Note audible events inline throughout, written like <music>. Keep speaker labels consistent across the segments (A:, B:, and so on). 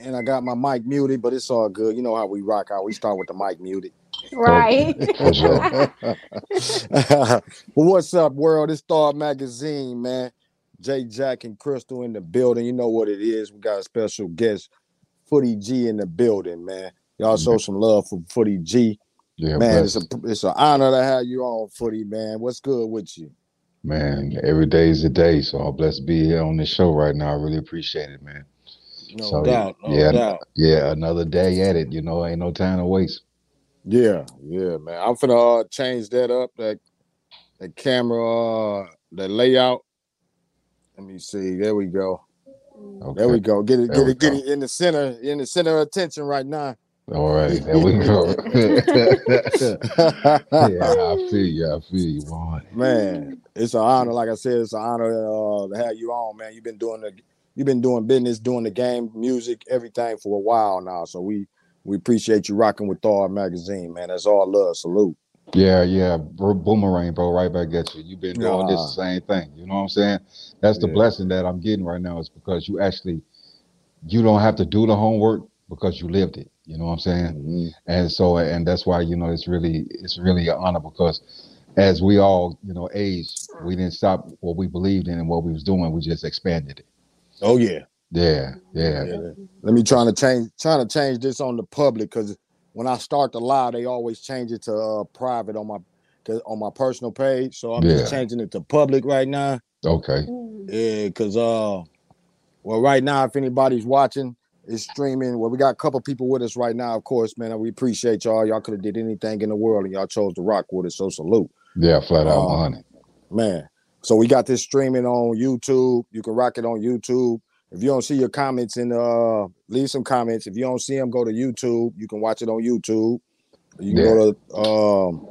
A: and I got my mic muted, but it's all good. You know how we rock out. We start with the mic muted.
B: Right. <laughs>
A: well, <laughs> what's up, world? It's Star Magazine, man. Jay Jack and Crystal in the building. You know what it is. We got a special guest, Footy G in the building, man. Y'all show mm-hmm. some love for Footy G.
C: Yeah,
A: man,
C: bless.
A: it's a it's an honor to have you on, Footy, man. What's good with you?
C: man. Every day is a day, so I'm blessed to be here on this show right now. I really appreciate it, man.
A: No
C: So,
A: doubt, no
C: yeah,
A: doubt.
C: Yeah, another day at it. You know, ain't no time to waste.
A: Yeah, yeah, man. I'm finna uh, change that up. That that camera, uh, the layout. Let me see. There we go.
C: Okay.
A: There we go. Get it,
C: There
A: get it, get it in the center, in the center of attention right now.
C: All right, there we go. <laughs> yeah, I feel you. I feel you, boy.
A: man, it's an honor. Like I said, it's an honor uh, to have you on, man. You've been doing the, you've been doing business, doing the game, music, everything for a while now. So we we appreciate you rocking with Thawed Magazine, man. That's all love. Salute.
C: Yeah, yeah, boomerang, bro, right back at you. You've been doing this
A: Ah.
C: the same thing. You know what I'm saying? That's the
A: Yeah.
C: blessing that I'm getting right now is because you actually, you don't have to do the homework because you lived it. You know what I'm saying?
A: Mhm.
C: and so and that's why you know it's really it's really an honor because as we all you know age we didn't stop what we believed in and what we was doing we just expanded it
A: Oh yeah.
C: yeah yeah
A: Yeah. Let me trying to change trying to change this on the public because when I start the live, they always change it to uh, private on my 'cause- on my personal page. So I'm just changing it to public right now.
C: okay
A: Yeah, because uh well right now if anybody's watching, it's streaming. Well, we got a couple people with us right now, of course, man. We appreciate y'all. Y'all could have did anything in the world and y'all chose to rock with us. So salute.
C: yeah flat out
A: Uh,
C: 100
A: Man. So we got this streaming on YouTube. You can rock it on YouTube. If you don't see your comments in uh leave some comments. If you don't see them, go to YouTube. You can watch it on YouTube. You can go to um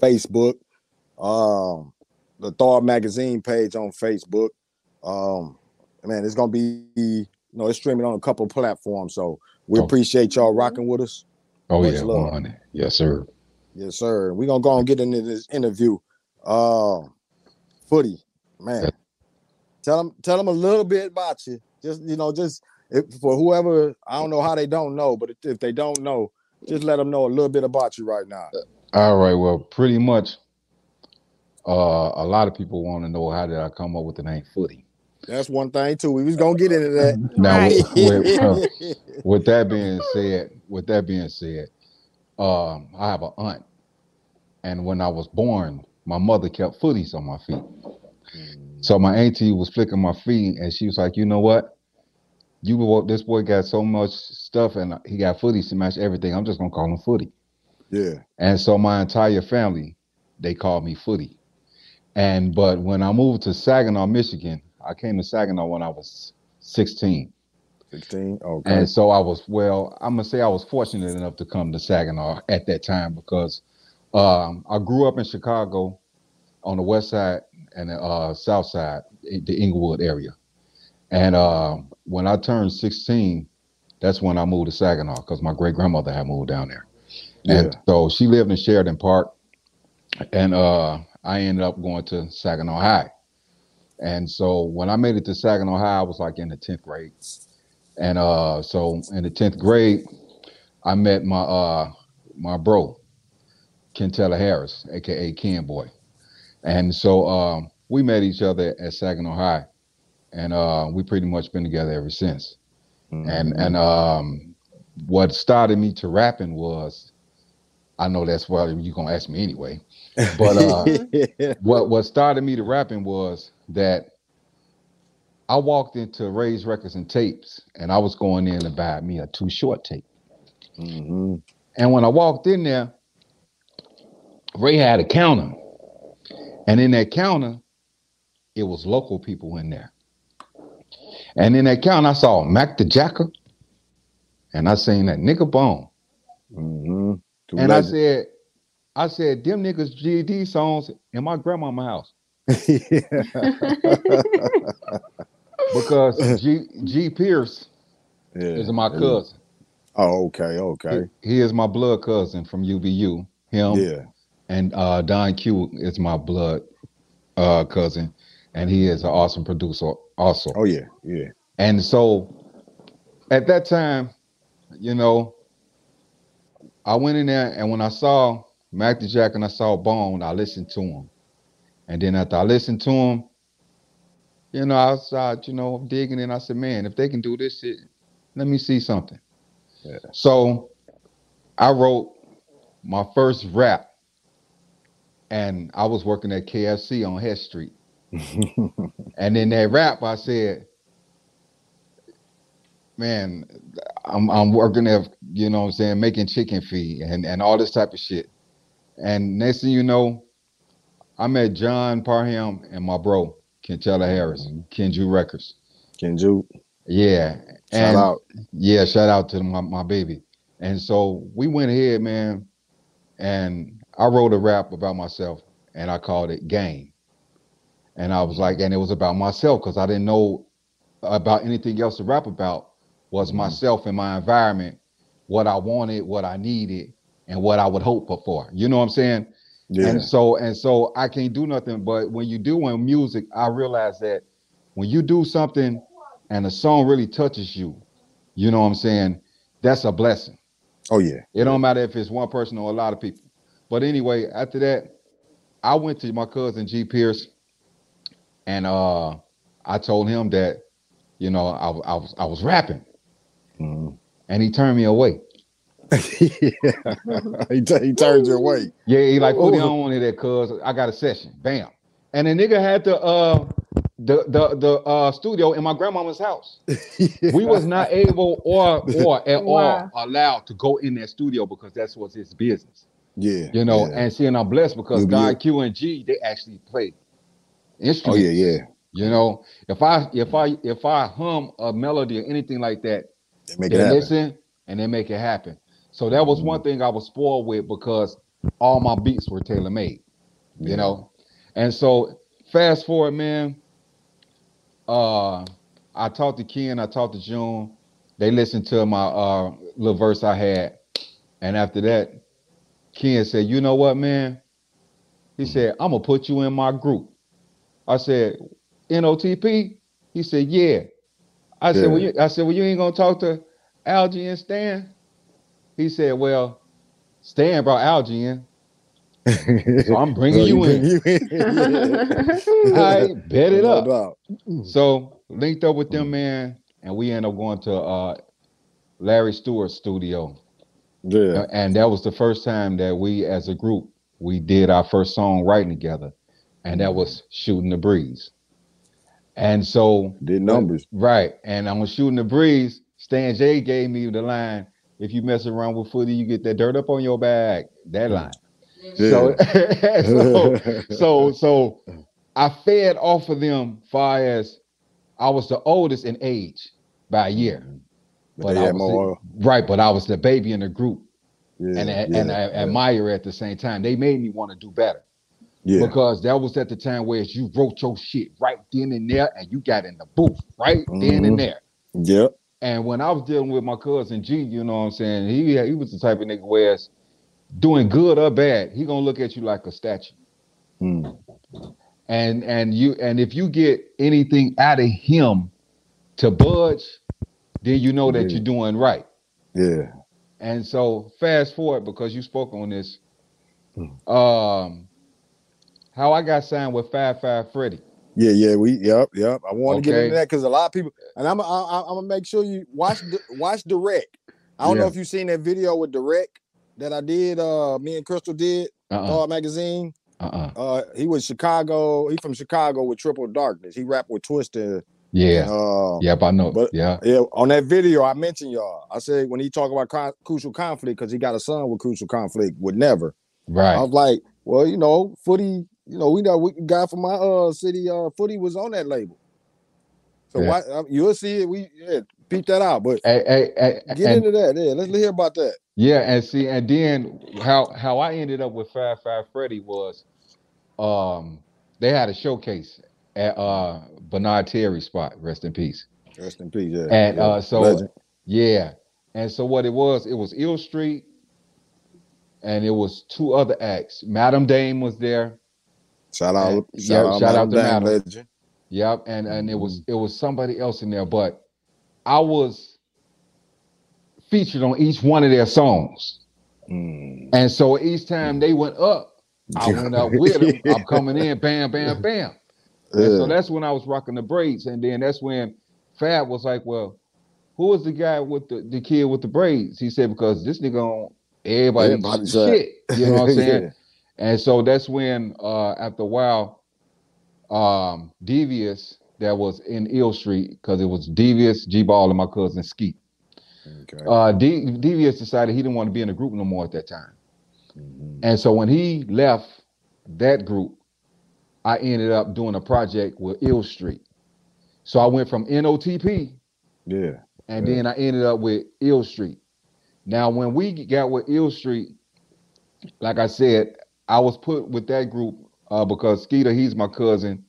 A: Facebook. Um the Thawed magazine page on Facebook. Um man, it's gonna be you know it's streaming on a couple platforms. So we
C: Okay.
A: appreciate y'all rocking with us.
C: oh
A: much
C: yeah
A: love.
C: 100 yes sir
A: Yes, sir. We're gonna go and get into this interview. Uh footy, man. Tell them tell them a little bit about you. Just you know, just if, for whoever I don't know how they don't know, but if, if they don't know, just let them know a little bit about you right now.
C: all right well pretty much uh a lot of people want to know how did i come up with the name footy
A: That's one thing too. We was gonna get into that. <laughs>
C: now
B: Right.
C: with, with, uh, <laughs> with that being said, with that being said, um, I have an aunt, and when I was born, my mother kept footies on my feet. Mm. So my auntie was flicking my feet, and she was like, "You know what? You this boy got so much stuff, and he got footies to match everything. I'm just gonna call him Footy."
A: yeah.
C: And so my entire family, they called me Footy. And but when I moved to Saginaw, Michigan, I came to Saginaw when I was 16.
A: 16. Okay.
C: And so I was, well, I'm gonna say I was fortunate enough to come to Saginaw at that time because um, I grew up in Chicago on the west side and the uh, south side, the Englewood area. And uh, when I turned 16, that's when I moved to Saginaw because my great grandmother had moved down there. And
A: Yeah.
C: so she lived in Sheridan Park, and uh, I ended up going to Saginaw High. And so when I made it to Saginaw High, I was like in the 10th grade. And uh, so in the 10th grade, I met my uh, my bro, Kentella Harris, aka Ken Boy. And so um, we met each other at Saginaw High. And uh, we pretty much been together ever since. And
A: Mhm.
C: and um, what started me to rapping was, I know that's what you're gonna ask me anyway. But uh, <laughs> what what started me to rapping was that I walked into Ray's Records and Tapes, and I was going in to buy me a Too Short tape.
A: Mhm.
C: And when I walked in there, Ray had a counter, and in that counter, it was local people in there. And in that counter, I saw Mac the Jacker, and I seen that nigga Bone.
A: Mm-hmm.
C: And I said, I said, them niggas GD songs in my grandmama house. <laughs> Because G G Pierce
A: yeah.
C: is my cousin.
A: Oh, okay, okay.
C: He, he is my blood cousin from UVU. Him
A: Yeah.
C: And uh, Don Q is my blood uh, cousin, and he is an awesome producer also.
A: Oh yeah, yeah.
C: And so at that time, you know, I went in there and when I saw Mac the Jack and I saw Bone, I listened to him. And then after I listened to him, you know, I started, you know, digging and I said, man, if they can do this shit, let me see something.
A: Yeah.
C: So I wrote my first rap and I was working at KFC on Head Street. <laughs> and in that rap, I said, man, I'm I'm working at, you know what I'm saying, making chicken feed and, and all this type of shit. And next thing you know, I met John Parham and my bro, Kentella Harris,
A: Mm-hmm.
C: Kenju Records.
A: Kenju,
C: Yeah.
A: shout
C: and
A: out.
C: yeah, shout out to my, my baby. And so we went ahead, man, and I wrote a rap about myself and I called it Game. And I was like, and it was about myself because I didn't know about anything else to rap about was
A: Mhm.
C: myself and my environment, what I wanted, what I needed, and what I would hope for. You know what I'm saying?
A: Yeah,
C: And so and so I can't do nothing. But when you do in music, I realize that when you do something and a song really touches you, you know what I'm saying? That's a blessing.
A: oh yeah,
C: It don't matter if it's one person or a lot of people. But anyway, after that, I went to my cousin G Pierce, and uh, I told him that, you know, I, I was I was rapping,
A: Mhm.
C: and he turned me away.
A: yeah. <laughs> he, t- he turns your way.
C: Yeah, he like, put it
A: Oh.
C: on that, cuz I got a session. Bam. And the nigga had the uh the the the uh studio in my grandmama's house. <laughs> We was not able or or at
B: Wow.
C: all allowed to go in that studio because that's what's his business.
A: Yeah,
C: You know,
A: yeah.
C: and seeing I'm blessed because
A: be-
C: Don Q and G they actually play instruments.
A: oh yeah, yeah.
C: You know, if I if I if I hum a melody or anything like that,
A: They make it
C: they
A: happen.
C: listen and they make it happen. So that was
A: Mm-hmm.
C: one thing I was spoiled with because all my beats were tailor made, you know. And so fast forward, man. Uh, I talked to Ken, I talked to June. They listened to my uh little verse I had, and after that, Ken said, "You know what, man?" He mm-hmm. said, "I'm gonna put you in my group." I said, "NOTP." He said, "Yeah." I said, "Well, you, I said, well, you ain't gonna talk to Algie and Stan?" He said, "Well, Stan brought Algie in, so I'm <laughs> bringing
A: So
C: you
A: bring
C: in."
A: you in. <laughs>
C: I bet it up.
A: doubt. Mm-hmm.
C: So linked up with them, mm-hmm. man, and we end up going to uh Larry Stewart's studio.
A: Yeah, uh,
C: And that was the first time that we as a group we did our first song writing together. And that was Shooting the Breeze. And so
A: did numbers.
C: right, and on Shooting the Breeze, Stan J gave me the line, if you mess around with footy, you get that dirt up on your back. That line. So, <laughs> so <laughs> so so I fed off of them far as I was the oldest in age by a year.
A: Mm-hmm. But
C: I was
A: more.
C: the, right, but I was the baby in the group
A: Yeah,
C: and
A: yeah,
C: and I
A: yeah.
C: admire at the same time. They made me want to do better
A: yeah.
C: because that was at the time where you wrote your shit right then and there, and you got in the booth right then
A: Mhm.
C: and there.
A: Yep.
C: And when I was dealing with my cousin G, you know what I'm saying, he he was the type of nigga where it's doing good or bad, he gonna look at you like a statue.
A: Mm.
C: and and you and if you get anything out of him to budge then you know that
A: Yeah.
C: you're doing right
A: Yeah.
C: and so fast forward because you spoke on this
A: Hmm.
C: um how i got signed with Fab 5 Freddy
A: Yeah, yeah, we, yep, yep. I want to get into that because a lot of people, and I'm, I, I, I'm gonna make sure you watch, the, watch direct. I don't know if you've seen that video with direct that I did. Uh, me and Crystal did
C: uh-uh
A: Thawed Magazine.
C: uh-uh
A: Uh, he was Chicago. He from Chicago with Triple Darkness. He rapped with Twista.
C: Yeah
A: Uh,
C: yep i know
A: but-
C: yeah
A: yeah. On that video, I mentioned y'all. I said when he talk about con- crucial conflict because he got a son with crucial conflict with never.
C: Right.
A: I was like, well, you know, footy. You know, we know we guy from my uh city. Uh, footy was on that label. So
C: Yeah.
A: why uh, you'll see it? We yeah, peep that out. But
C: hey, hey, hey,
A: get
C: and-
A: into that. Yeah, let's hear about that.
C: Yeah, and see, and then how how I ended up with Fab 5 Freddy was, um, they had a showcase at uh Bernard Terry spot, rest in peace.
A: Rest in peace. Yeah.
C: And
A: yeah.
C: uh, so
A: Legend.
C: yeah, and so what it was, it was Ill Street, and it was two other acts. Madam Dame was there.
A: shout out,
C: yeah,
A: shout out,
C: shout out to Madam.
A: legend.
C: Yep, and and it was it was somebody else in there, but I was featured on each one of their songs.
A: Mm.
C: And so each time they went up, I went up with them. <laughs> I'm coming in, bam, bam, bam. And so that's when I was rocking the braids. And then that's when Fab was like, Well, who was the guy with the, the kid with the braids? He said, Because this nigga on everybody's
A: Everybody's,
C: shit. You know what I'm <laughs> saying?
A: Yeah.
C: And so that's when uh after a while, um Devious that was in Ill Street, because it was Devious, G Ball, and my cousin Skeet.
A: Okay.
C: Uh De- Devious decided he didn't want to be in the group no more at that time.
A: Mhm.
C: And so when he left that group, I ended up doing a project with Ill Street. So I went from NOTP
A: Yeah.
C: and
A: Yeah.
C: then I ended up with Ill Street. Now, when we got with Ill Street, like I said, I was put with that group uh, because Skeeter, he's my cousin,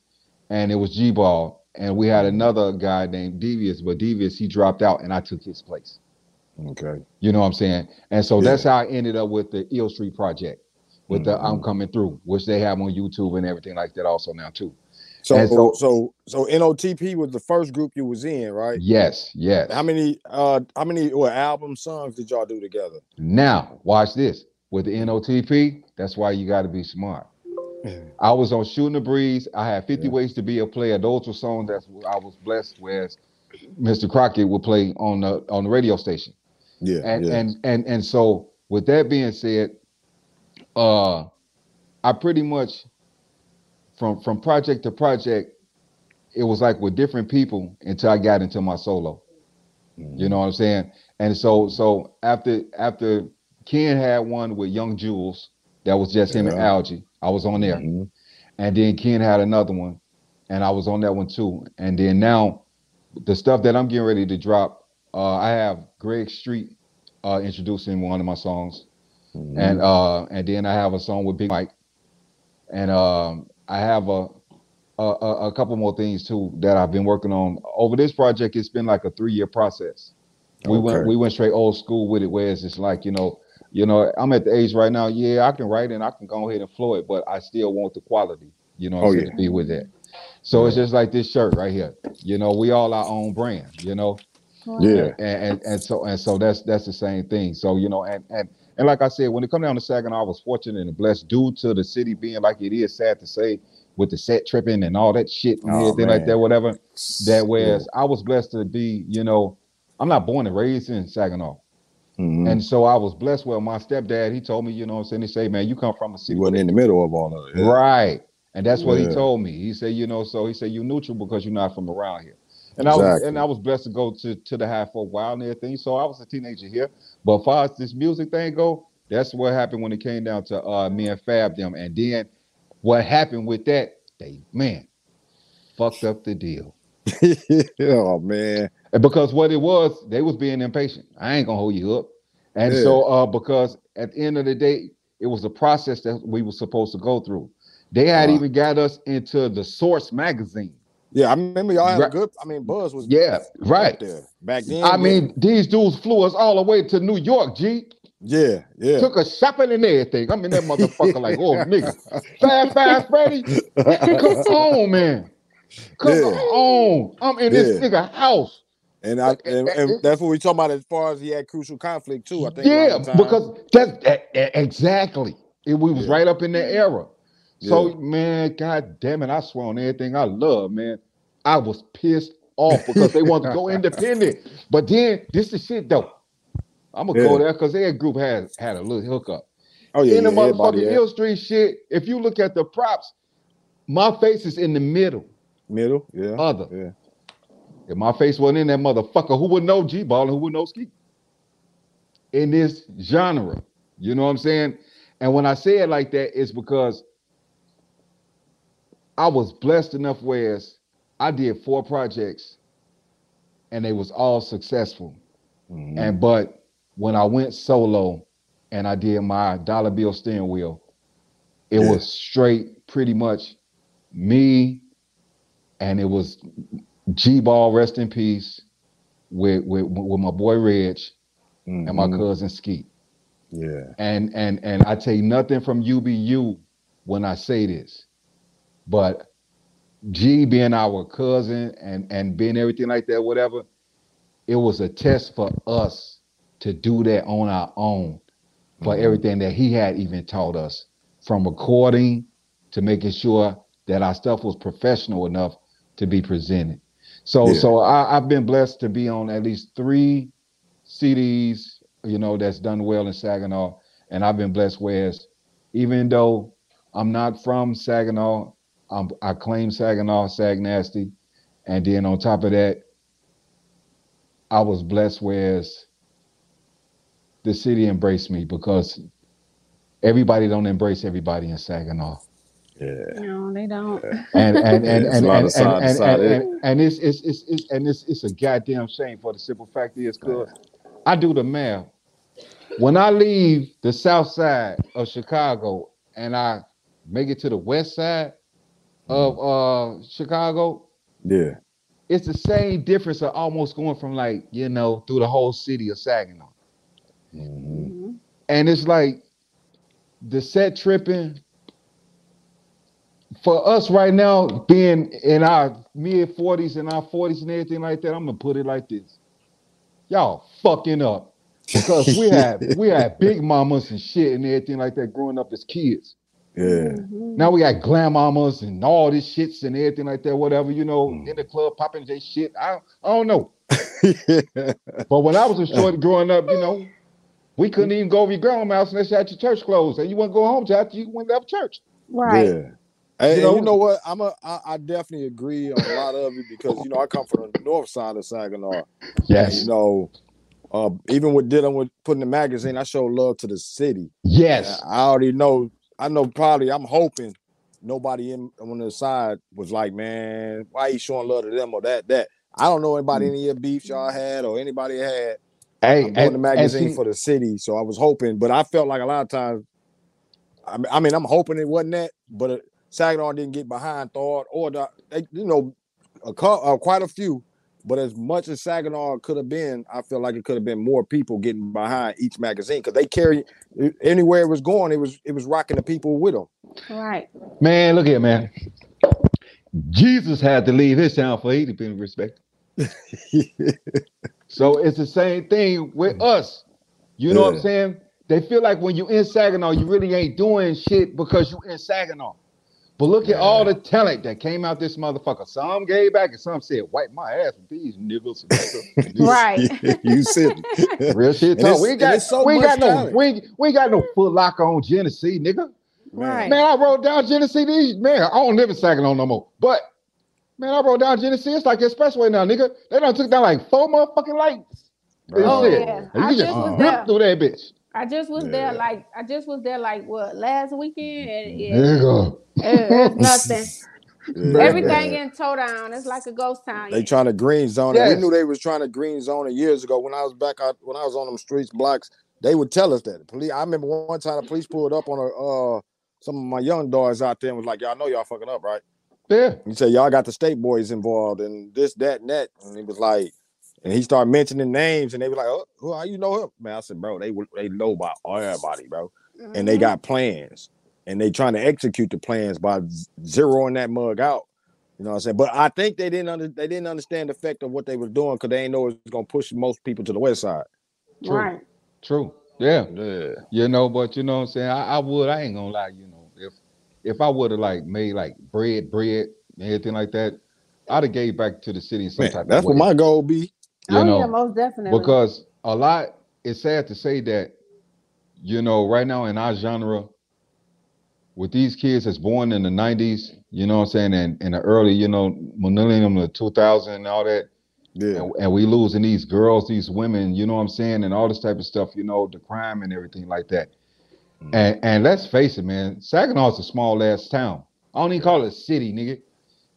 C: and it was G Ball, and we had another guy named Devious, but Devious he dropped out, and I took his place.
A: Okay.
C: You know what I'm saying? And so
A: Yeah.
C: that's how I ended up with the Ill Street project, with the I'm
A: Mhm.
C: Coming Through, which they have on YouTube and everything like that also now too.
A: So, so
C: so-
A: so NOTP was the first group you was in, right?
C: Yes, yes.
A: How many uh how many what album songs did y'all do together?
C: Now, watch this. With the NOTP, that's why you got to be smart. I was on Shooting the Breeze. I had 50
A: Yeah.
C: Ways to Be a Player. Those were songs that I was blessed with. Mr. Crockett would play on the on the radio station.
A: Yeah.
C: And
A: yeah.
C: and and and so with that being said, uh I pretty much from from project to project, it was like with different people until I got into my solo. You know what I'm saying? And so so after after Ken had one with Young Jules, that was just him and
A: Yeah.
C: Algie. I was on there.
A: Mhm.
C: And then Ken had another one, and I was on that one too. And then now, the stuff that I'm getting ready to drop, uh, I have Greg Street uh, introducing one of my songs,
A: Mhm.
C: and uh, and then I have a song with Big Mike, and um, I have a, a a a couple more things too that I've been working on over this project. It's been like a three year process. We went we went straight old school with it, where it's just like you know. You know, I'm at the age right now. Yeah, I can write and I can go ahead and flow it, but I still want the quality. You know, what I'm
A: Oh, yeah.
C: to be with it. So it's just like this shirt right here. You know, we all our own brand. You know,
A: Yeah.
C: and, and and so and so that's that's the same thing. So you know, and and and like I said, when it come down to Saginaw, I was fortunate and blessed due to the city being like it is. Sad to say, with the set tripping and all that shit and
A: Oh,
C: everything like that, whatever. That
A: Yeah.
C: whereas I was blessed to be, you know, I'm not born and raised in Saginaw.
A: Mhm.
C: And so I was blessed. Well, my stepdad, he told me, you know what I'm saying? He say, man, you come from a city.
A: wasn't in the middle of all of it. Yeah.
C: Right. And that's what he told me. He said, you know, so he said, you're neutral because you're not from around here. And I was and I was blessed to go to, to the high for a while and everything. So I was a teenager here. But as far as this music thing go, that's what happened when it came down to uh me and Fab them. And then what happened with that, they man fucked up the deal. <laughs>
A: oh man.
C: And because what it was, they was being impatient. I ain't gonna hold you up. And
A: Yeah.
C: so uh because at the end of the day, it was a process that we were supposed to go through. They had
A: Wow.
C: even got us into the Source magazine.
A: Yeah, I remember y'all had a good. I mean, Buzz was
C: Yeah, right.
A: there back then.
C: I
A: yeah.
C: mean, these dudes flew us all the way to New York, G.
A: yeah, yeah.
C: Took us shopping and everything. I'm in that motherfucker like, oh nigga. <laughs> Fast, fast, Freddy. Come <laughs> on, man. Come
A: Yeah.
C: on. I'm in this nigga house.
A: And I and, and that's what we talking about as far as he had crucial conflict too. I think.
C: Yeah, because that's e- e- exactly. It, we was
A: Yeah.
C: right up in that era. So man, god damn it, I swear on everything I love, man. I was pissed off because they wanted to go <laughs> independent. But then this is shit though. I'm gonna go there because their group had had a little hookup.
A: oh yeah,
C: in the
A: yeah,
C: motherfucking Ill Street shit, if you look at the props, my face is in the middle.
A: middle. Yeah,
C: Other.
A: yeah.
C: If my face wasn't in that motherfucker, who would know G ball and who would know ski? In this genre. You know what I'm saying? And when I say it like that, it's because I was blessed enough whereas I did four projects and they was all successful.
A: Mhm.
C: And but when I went solo and I did my dollar bill steering wheel, it
A: Yeah.
C: was straight pretty much me and it was G Ball rest in peace with with with my boy Reg and my
A: Mhm.
C: cousin Skeet.
A: yeah,
C: And and and I take nothing from UBU when I say this, but G being our cousin and and being everything like that, whatever, it was a test for us to do that on our own for
A: Mhm.
C: everything that he had even taught us from recording to making sure that our stuff was professional enough to be presented. So
A: Yeah.
C: so I, I've been blessed to be on at least three CDs, you know, that's done well in Saginaw. And I've been blessed whereas even though I'm not from Saginaw, I'm, I claim Saginaw, Sag Nasty. And then on top of that, I was blessed whereas the city embraced me because everybody don't embrace everybody in Saginaw.
A: Yeah.
B: No, they don't.
C: And and and
A: it's
C: and
A: a
C: and,
A: of side to
C: and, it's it's it's and it's it's a goddamn shame for the simple fact is cause I do the math. When I leave the south side of Chicago and I make it to the west side of uh Chicago,
A: Yeah.
C: it's the same difference of almost going from like, you know, through the whole city of Saginaw.
A: Mhm.
B: Mhm.
C: And it's like the set tripping for us right now, being in our mid 40s and our 40s and everything like that, I'm gonna put it like this. Y'all fucking up. Because we had we had <laughs> big mamas and shit and everything like that growing up as kids.
A: Yeah.
B: Mhm.
C: Now we got glam mamas and all this shits and everything like that, whatever, you know,
A: Mm.
C: in the club popping their shit. I, I don't know. <laughs>
A: yeah.
C: But when I was a short <laughs> growing up, you know, we couldn't even go over your grandma's house unless you had your church closed. And you wouldn't go home till after you went to church.
B: Right.
A: Yeah. Hey,
C: You
A: and you
C: know-
A: know what? I'm a. I, I definitely agree on a lot of it because you know I come from the north side of Saginaw. And, you know, uh, even with dealing with putting the magazine, I show love to the city.
C: Yes.
A: I already know. I know. Probably, I'm hoping nobody in on the side was like, "Man, why you showing love to them or that?" That I don't know anybody any of your beefs y'all had or anybody had.
C: Hey,
A: I'm doing the magazine
C: see-
A: for the city, so I was hoping, but I felt like a lot of times. I mean, I mean, I'm hoping it wasn't that, but uh, Saginaw didn't get behind Thawed or the, they, you know, a, cou- uh, quite a few. But as much as Saginaw could have been, I feel like it could have been more people getting behind each magazine because they carry anywhere it was going, it was it was rocking the people with them.
B: Right.
C: Man, look here, man. Jesus had to leave his town for he to be respected. <laughs> So it's the same thing with mm. us. You know what I'm saying? They feel like when you in Saginaw, you really ain't doing shit because you in Saginaw. But look at all the talent that came out this motherfucker. Some gave back and some said, wipe my ass with these niggas. <laughs>
B: Right. <laughs>
A: you said <laughs>
C: Real shit
A: And
C: talk. We got,
A: so
C: we ain't
A: much
C: got no we we got no foot lock on Genesee, nigga.
B: Right.
C: Man, I wrote down Genesee. These man, I don't live in Saginaw no more. But man, I wrote down Genesee. It's like expressway now, nigga. They done took down like four motherfucking lights. and
B: Oh,
C: shit.
B: yeah.
C: And you
B: I just
C: just
B: was
C: rip
B: there.
C: through that bitch.
B: I just was
A: Yeah.
B: there like I just was there like what last weekend and yeah,
C: Nigga.
B: it- it's nothing.
A: Yeah.
B: Everything in toe down. It's like a ghost town.
A: They trying to green zone it. We knew they was trying to green zone it years ago. When I was back out, when I was on them streets blocks, they would tell us that. The police. I remember one time the police pulled up on a uh some of my young dogs out there and was like, "Y'all know y'all fucking up, right?"
C: Yeah.
A: He said, "Y'all got the state boys involved and this, that, and that." And he was like, and he started mentioning names, and they were like, "Oh, who? How you know him?" Man, I said, "Bro, they would- they know about everybody, bro, and they
B: Mhm.
A: got plans, and they trying to execute the plans by zeroing that mug out." You know what I'm saying? But I think they didn't under, they didn't understand the effect of what they was doing because they ain't know it was gonna push most people to the west side.
C: True.
B: right.
C: True. Yeah.
A: Yeah.
C: You know, but you know what I'm saying? I, I would, I ain't gonna lie, you know, if if I would have like made like bread, bread, and everything like that, I'd have gave back to the city in some
A: Man,
C: type
A: that's
C: of
A: what
C: way.
A: my goal be.
C: You
B: oh
C: know,
B: yeah, most definitely.
C: because a lot it's sad to say that you know right now in our genre with these kids that's born in the 90s you know what i'm saying and in the early you know millennium the 2000 and all that
A: Yeah.
C: and, and we losing these girls these women you know what i'm saying and all this type of stuff you know the crime and everything like that
A: Mhm.
C: and and let's face it man saginaw's a small ass town i don't even call it a city nigga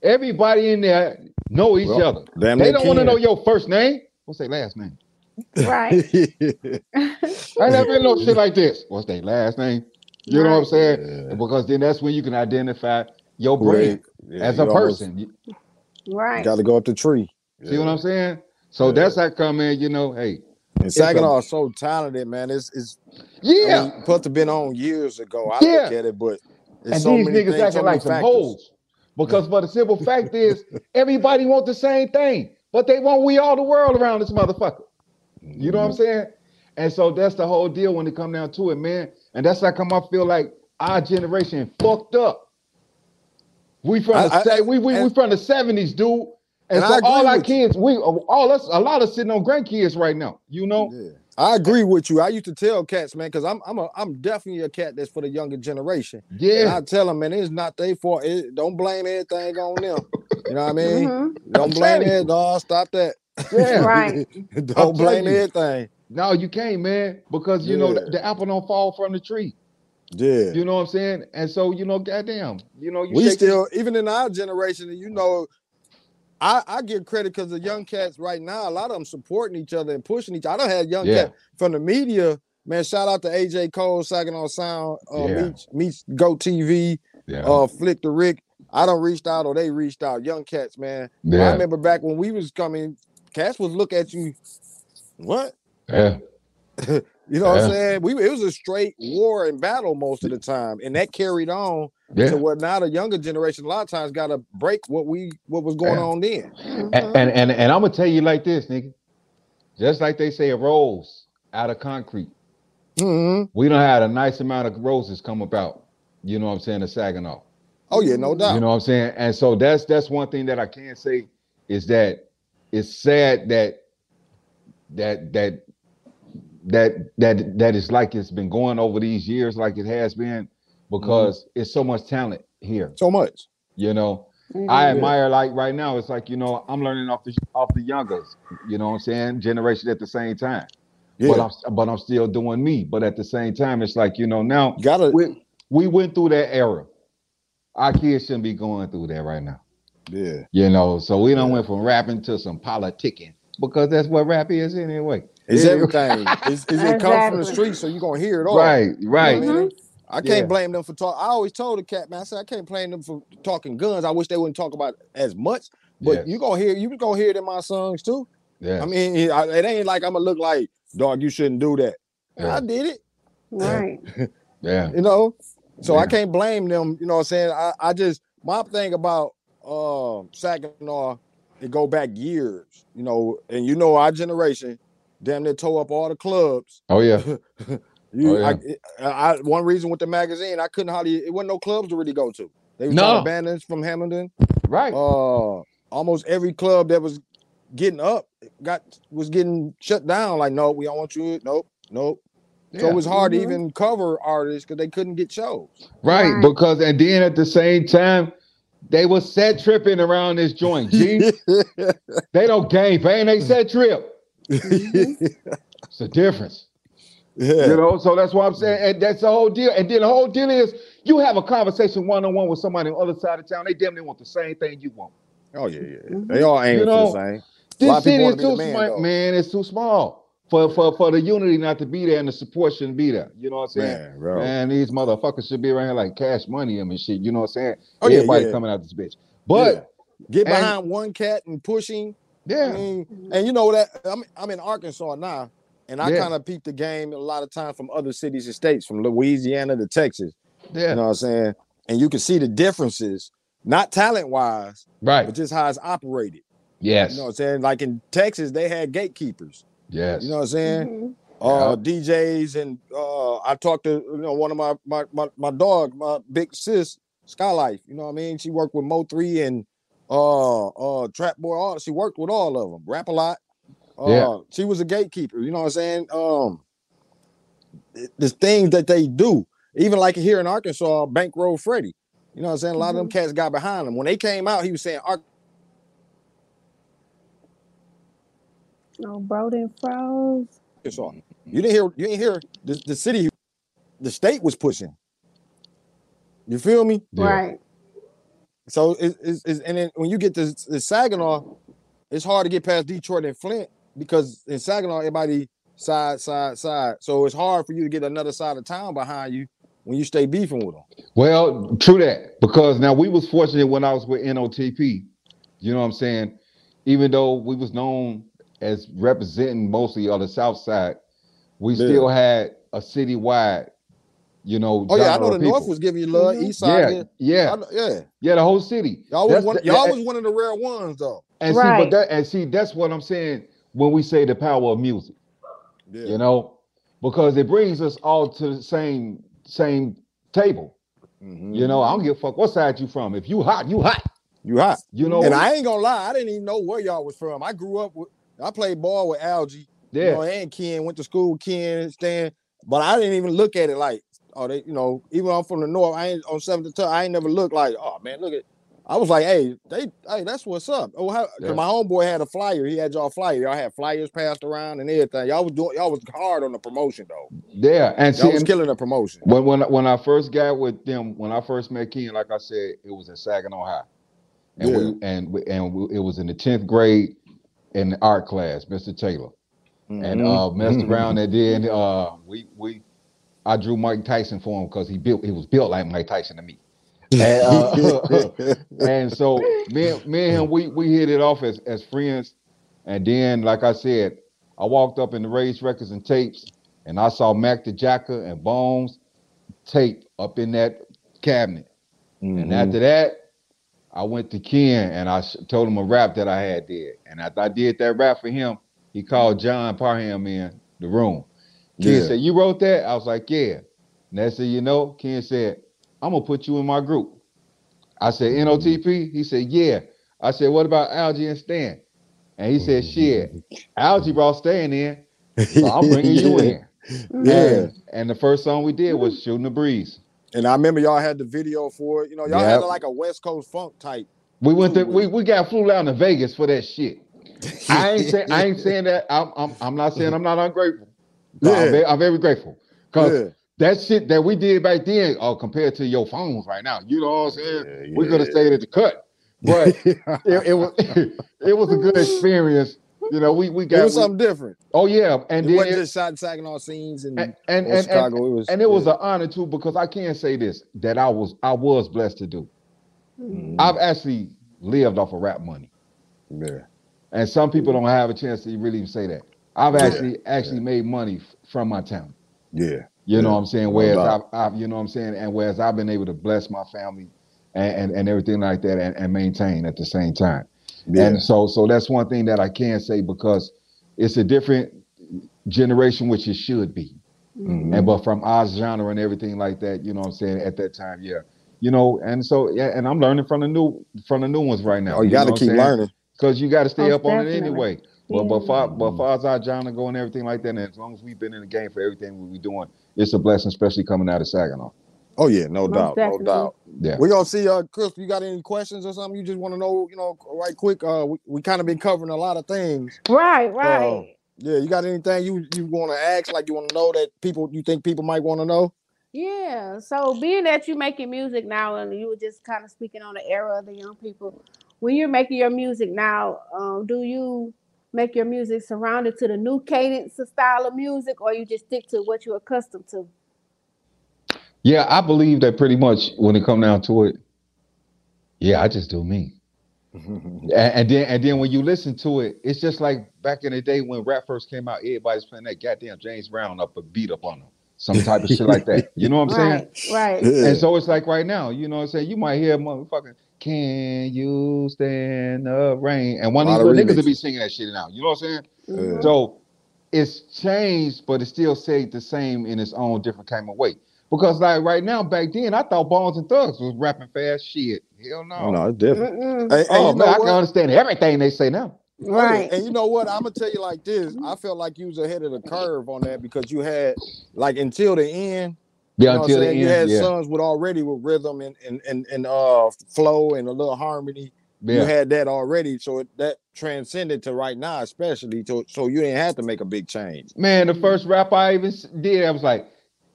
C: everybody in there know each
A: Well,
C: other
A: Damn
C: they don't want to know your first name what's their last name
B: right. <laughs>
C: I never been no shit like this. What's their last name? You know what I'm saying?
A: Yeah.
C: Because then that's when you can identify your
A: Who
C: brand
A: yeah,
C: as a
A: almost
C: person. You
B: right.
A: Got to go up the tree.
C: see what I'm saying? So
A: Yeah.
C: that's how come in, you know, hey,
A: And
C: a-
A: Saginaw is so talented, man. It's it's
C: yeah.
A: I mean, supposed to been on years ago. I
C: Yeah.
A: look at it, but it's
C: and
A: so
C: these
A: many
C: niggas acting
A: so many
C: like some
A: factors.
C: hoes. Because for the simple fact is, everybody want the same thing, but they want we all the world around this motherfucker. You know what I'm mm-hmm. saying? And so that's the whole deal when it come down to it, man. And that's how come I feel like our generation fucked up. We from
A: I-
C: the
A: I-
C: we we, we from the seventies, dude. And,
A: And
C: so
A: agree
C: all our
A: with you.
C: kids, we all us, a lot of sitting on grandkids right now. You know,
A: Yeah. I agree with you. I used to tell cats, man, because I'm I'm a I'm definitely a cat that's for the younger generation. And
C: yeah,
A: I tell them, man, it's not their fault. It, don't blame everything on them. You know what I mean?
B: Mhm.
A: Don't blame
C: telling you.
A: it, dog. Stop that.
C: yeah. <laughs>
B: Right.
A: don't blame
C: telling you.
A: everything.
C: No, you can't, man, because you know the, the apple don't fall from the tree.
A: Yeah.
C: You know what I'm saying? And so you know, goddamn, you know, you
A: we
C: shake-
A: still, even in our generation, you know, I, I give credit because the young cats right now, a lot of them supporting each other and pushing each. Other. I don't have young
C: Yeah.
A: cat from the media, man. Shout out to AJ Cole, Saginaw Sound, uh,
C: Yeah.
A: meets, meets Go TV,
C: yeah,
A: uh, Flick the Rick. I don't reached out or they reached out. Young cats, man. I remember back when we was coming, cats would look at you. What?
C: yeah, <laughs>
A: You know what I'm saying? We it was a straight war and battle most of the time, and that carried on
C: yeah.
A: to what now the younger generation a lot of times got to break what we what was going
C: Yeah.
A: on then.
B: Mhm.
C: And, and and and I'm gonna tell you like this, nigga. Just like they say, a rose out of concrete.
A: Mhm.
C: We don't have a nice amount of roses come about. You know what I'm saying? The Saginaw.
A: Oh yeah, no doubt.
C: You know what I'm saying? And so that's that's one thing that I can't say is that it's sad that that that that that that is like it's been going over these years like it has been because it's so much talent here.
A: so much.
C: You know,
B: Mhm.
C: I admire like right now. It's like you know I'm learning off the off the youngers. You know what I'm saying? Generation at the same time.
A: Yeah,
C: But I'm but I'm still doing me. But at the same time, it's like you know now
A: gotta.
C: we we went through that era. Our kids shouldn't be going through that right now.
A: yeah,
C: You know, so we don't
A: Yeah.
C: went from rapping to some politicking because that's what rap is anyway.
A: it's <laughs> everything. It's, it's, it comes from the
B: Exactly.
A: street, so you are gonna hear it all.
C: Right,
A: You know
C: right.
A: what I, can't
C: Yeah.
A: blame them for talk. I always told the cat man, I said I can't blame them for talking guns. I wish they wouldn't talk about it as much, but
C: Yes.
A: you gonna hear you gonna hear it in my songs too.
C: Yeah.
A: I mean, it, it ain't like I'm gonna look like dog. You shouldn't do that.
C: Yeah.
A: I did it.
B: Right. <laughs>
C: yeah.
A: you know. So I can't blame them, you know what I'm saying? I, I just my thing about uh Saginaw, it go back years, you know, and you know our generation damn near tore up all the clubs.
C: Oh yeah. <laughs>
A: You
C: Oh,
A: I, I, I one reason with the magazine, I couldn't hardly it wasn't no clubs to really go to. They was
C: No.
A: trying to ban from Hamilton.
C: Right.
A: Uh almost every club that was getting up got was getting shut down. Like, no, we don't want you. Nope, nope. So
C: Yeah.
A: it was hard
B: Mhm.
A: to even cover artists because they couldn't get shows.
C: Right,
B: Right.
C: because and then at the same time, they was set tripping around this joint. G, <laughs> they don't game bang, they set trip. <laughs> It's a difference.
A: Yeah.
C: You know, so that's what I'm saying. And that's the whole deal. And then the whole deal is you have a conversation one-on-one with somebody on the other side of town, they damn near want the same thing you want.
A: Oh yeah, yeah.
B: Mhm.
A: They all aim
C: You
A: for
C: know,
A: the same. lot
C: This city is
A: wanna be the
C: too
A: man,
C: small,
A: though.
C: man. It's too small for, for for the unity not to be there and the support shouldn't be there. You know what I'm saying?
A: Man, bro.
C: Man, these motherfuckers should be around here like cash money them and shit. You know what I'm saying?
A: Oh, yeah,
C: Everybody
A: yeah.
C: coming out this bitch. But
A: Yeah. get
C: and-
A: behind one cat and pushing.
C: yeah,
A: I mean, and you know that I'm I'm in Arkansas now, and I
C: Yeah.
A: kind of peep the game a lot of times from other cities and states, from Louisiana to Texas.
C: yeah,
A: You know what I'm saying? And you can see the differences, not talent wise,
C: right.
A: but just how it's operated.
C: Yes,
A: You know what I'm saying? Like in Texas, they had gatekeepers.
C: yes.
A: You know what I'm saying?
B: Mhm.
A: uh DJs and uh I talked to you know one of my my my, my dog, my big sis, Skylife, you know what I mean? She worked with Mo 3 and uh uh Trap Boy, all she worked with all of them, rap a lot. Uh
C: Yeah.
A: she was a gatekeeper, you know what I'm saying? Um th- the things that they do, even like here in Arkansas, Bankroll Freddy. You know what I'm saying? A lot of them cats got behind him. When they came out, he was saying Ar-
B: No, Broden froze.
A: Arkansas. You didn't hear you didn't hear the, the city, the state was pushing. You feel me?
C: Yeah.
B: Right.
A: So it, it's, it's and then when you get to, to Saginaw, it's hard to get past Detroit and Flint because in Saginaw everybody side side side. So it's hard for you to get another side of town behind you when you stay beefing with them.
C: Well, true that. Because now we was fortunate when I was with NOTP. You know what I'm saying? Even though we was known as representing mostly on the south side, we
A: Yeah.
C: still had a citywide, you know.
A: Oh yeah, I know
C: of
A: the North was giving you love.
B: Mhm.
A: East side,
C: Yeah,
A: yeah,
C: yeah,
A: know- yeah.
C: yeah, the whole city.
A: Y'all was
C: That's
A: one.
C: the-
A: Y'all
C: and-
A: was one of the rare ones though.
C: and see, but that and see, that's what I'm saying when we say the power of music.
A: Yeah.
C: You know, because it brings us all to the same same table.
A: Mhm.
C: You know, I don't give a fuck what side you from. If you hot, you hot.
A: you hot.
C: You know,
A: and I ain't gonna lie, I didn't even know where y'all was from. I grew up with, I played ball with Algie,
C: yeah,
A: you know, and Ken went to school with Ken and Stan, but I didn't even look at it like, oh, they, you know, even though I'm from the north, I ain't on seventh to I ain't never looked like, oh man, look at. I was like, hey, they, hey, that's what's up. Oh, how,
C: Yeah.
A: my homeboy had a flyer. He had y'all flyer. Y'all had flyers passed around and everything. Y'all was doing, y'all was hard on the promotion though.
C: yeah. And see,
A: Y'all was
C: and
A: killing the promotion.
C: when when when I first got with them, when I first met Ken, like I said, it was in Saginaw High, and
A: Yeah.
C: we and we, and we, it was in the tenth grade in the art class, Mr. Taylor. and
A: Mhm.
C: uh messed
A: Mhm.
C: around and then uh we we I drew Mike Tyson for him because he built he was built like Mike Tyson to me. And, uh, <laughs> and so me, and- me and him we we hit it off as as friends. And then like I said, I walked up in the Ray's Records and tapes and I saw Mac the Jacker and Bones tape up in that cabinet. And
A: Mhm.
C: after that, I went to Ken and I told him a rap that I had did. And after I did that rap for him, he called John Parham in the room. Ken
A: Yeah.
C: said, You wrote that? I was like, Yeah. Next thing you know, Ken said, I'm gonna put you in my group. I said, NOTP? He said, Yeah. I said, What about Algie and Stan? And he said, oh, Shit, Algie brought Stan in, so I'm <laughs> bringing you in.
A: Yeah.
C: And, and the first song we did was Shooting the Breeze.
A: And I remember y'all had the video for it. You know, y'all had
C: Yep.
A: like a West Coast funk type.
C: We went to we, we got flew down to Vegas for that shit. I ain't saying I ain't saying that. I'm I'm, I'm not saying I'm not ungrateful. I'm, <laughs>
A: Yeah.
C: very, I'm very grateful because
A: Yeah.
C: That shit that we did back then, oh, compared to your phones right now, you know what I'm saying? We could have stayed at the cut, but <laughs> it, it was <laughs> it was a good experience. You know, we we got we-
A: something different.
C: oh yeah, and
A: it
C: then
A: wasn't
C: it-
A: just shot in Saginaw scenes and,
C: and and, and, and,
A: Chicago. it was
C: and it was an honor too because I can't say this that I was I was blessed to do.
A: Mhm.
C: I've actually lived off of rap money.
A: yeah.
C: And some people don't have a chance to really even say that. I've
A: Yeah,
C: actually actually made money f- from my talent.
A: Yeah.
C: You know what I'm saying? Whereas I've. I've, you know what I'm saying, and whereas I've been able to bless my family and and, and everything like that, and, and maintain at the same time.
A: Yeah.
C: And so so that's one thing that I can say because it's a different generation, which it should be.
A: Mhm.
C: And but from our genre and everything like that, you know what I'm saying, at that time, yeah. You know, and so yeah, and I'm learning from the new from the new ones right now.
A: oh, you, got to keep learning.
C: because you got to stay
B: Most
C: up on it anyway. But but
B: Yeah.
C: far but far as our genre go and everything like that, and as long as we've been in the game for everything we we doing, it's a blessing, especially coming out of Saginaw.
A: Oh yeah, no
B: Most
A: doubt,
B: definitely.
A: no doubt.
C: Yeah.
A: We're gonna see, uh, Chris. You got any questions or something? You just want to know, you know, right quick. Uh, we, we kind of been covering a lot of things.
B: Right, right.
A: Yeah, you got anything you you want to ask, like you want to know that people you think people might want to know?
B: Yeah. So being that you're making music now and you were just kind of speaking on the era of the young people, when you're making your music now, um, do you make your music surrounded to the new cadence of style of music or you just stick to what you're accustomed to?
C: Yeah, I believe that pretty much when it come down to it. Yeah, I just do me. <laughs> And, and then and then when you listen to it, it's just like back in the day when rap first came out, everybody's playing that goddamn James Brown up a beat up on them. Some type of shit like that. You know what I'm saying? <laughs>
B: Right, right.
A: Yeah.
C: And so it's like right now, you know what I'm saying? You might hear motherfucking Can you stand the rain? And one of
A: A
C: these little niggas will be singing that shit now. You know what I'm saying?
B: Mhm.
C: So it's changed, but it still stayed the same in its own different kind of way. Because like right now, back then, I thought Bones and Thugs was rapping fast shit. Hell no.
A: No, it's different.
B: Mm-mm.
A: And, and
C: Oh
A: you
C: man, I
A: what?
C: can understand everything they say now.
A: Yeah.
B: Right.
A: And you know what? I'm gonna tell you like this. I felt like you was ahead of the curve on that because you had like until the end. You
C: Yeah,
A: know what I'm
C: until the
A: saying?
C: end.
A: You had
C: yeah.
A: songs with already with rhythm and and and, and uh flow and a little harmony. You had that already, so it, that transcended to right now, especially. So so you didn't have to make a big change.
C: Man, the first rap I even did, I was like,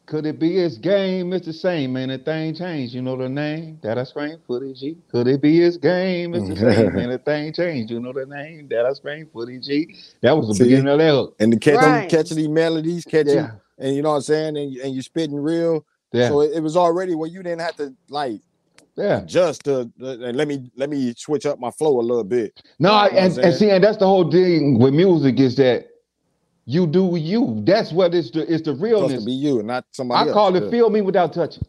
C: could it be his game? It's the same, man. The thing changed. You know the name that I scream for the G. Could it be his game? It's the same, man. <laughs> The thing changed. You know the name that I scream for the G. That was the
A: See?
C: beginning of that hook.
A: And the catchy,
B: Right.
A: catchy these melodies, catchy,
C: Yeah.
A: And you know what I'm saying, and, you- and you spitting real.
C: Yeah.
A: So it, it was already where you didn't have to like
C: yeah.
A: just to uh, and let me let me switch up my flow a little bit.
C: No,
A: You know
C: and, and see, and that's the whole thing with music is that you do you. That's what it's the it's the
A: Supposed
C: realness.
A: to be you, not somebody
C: I call it
A: else.
C: feel me without touching.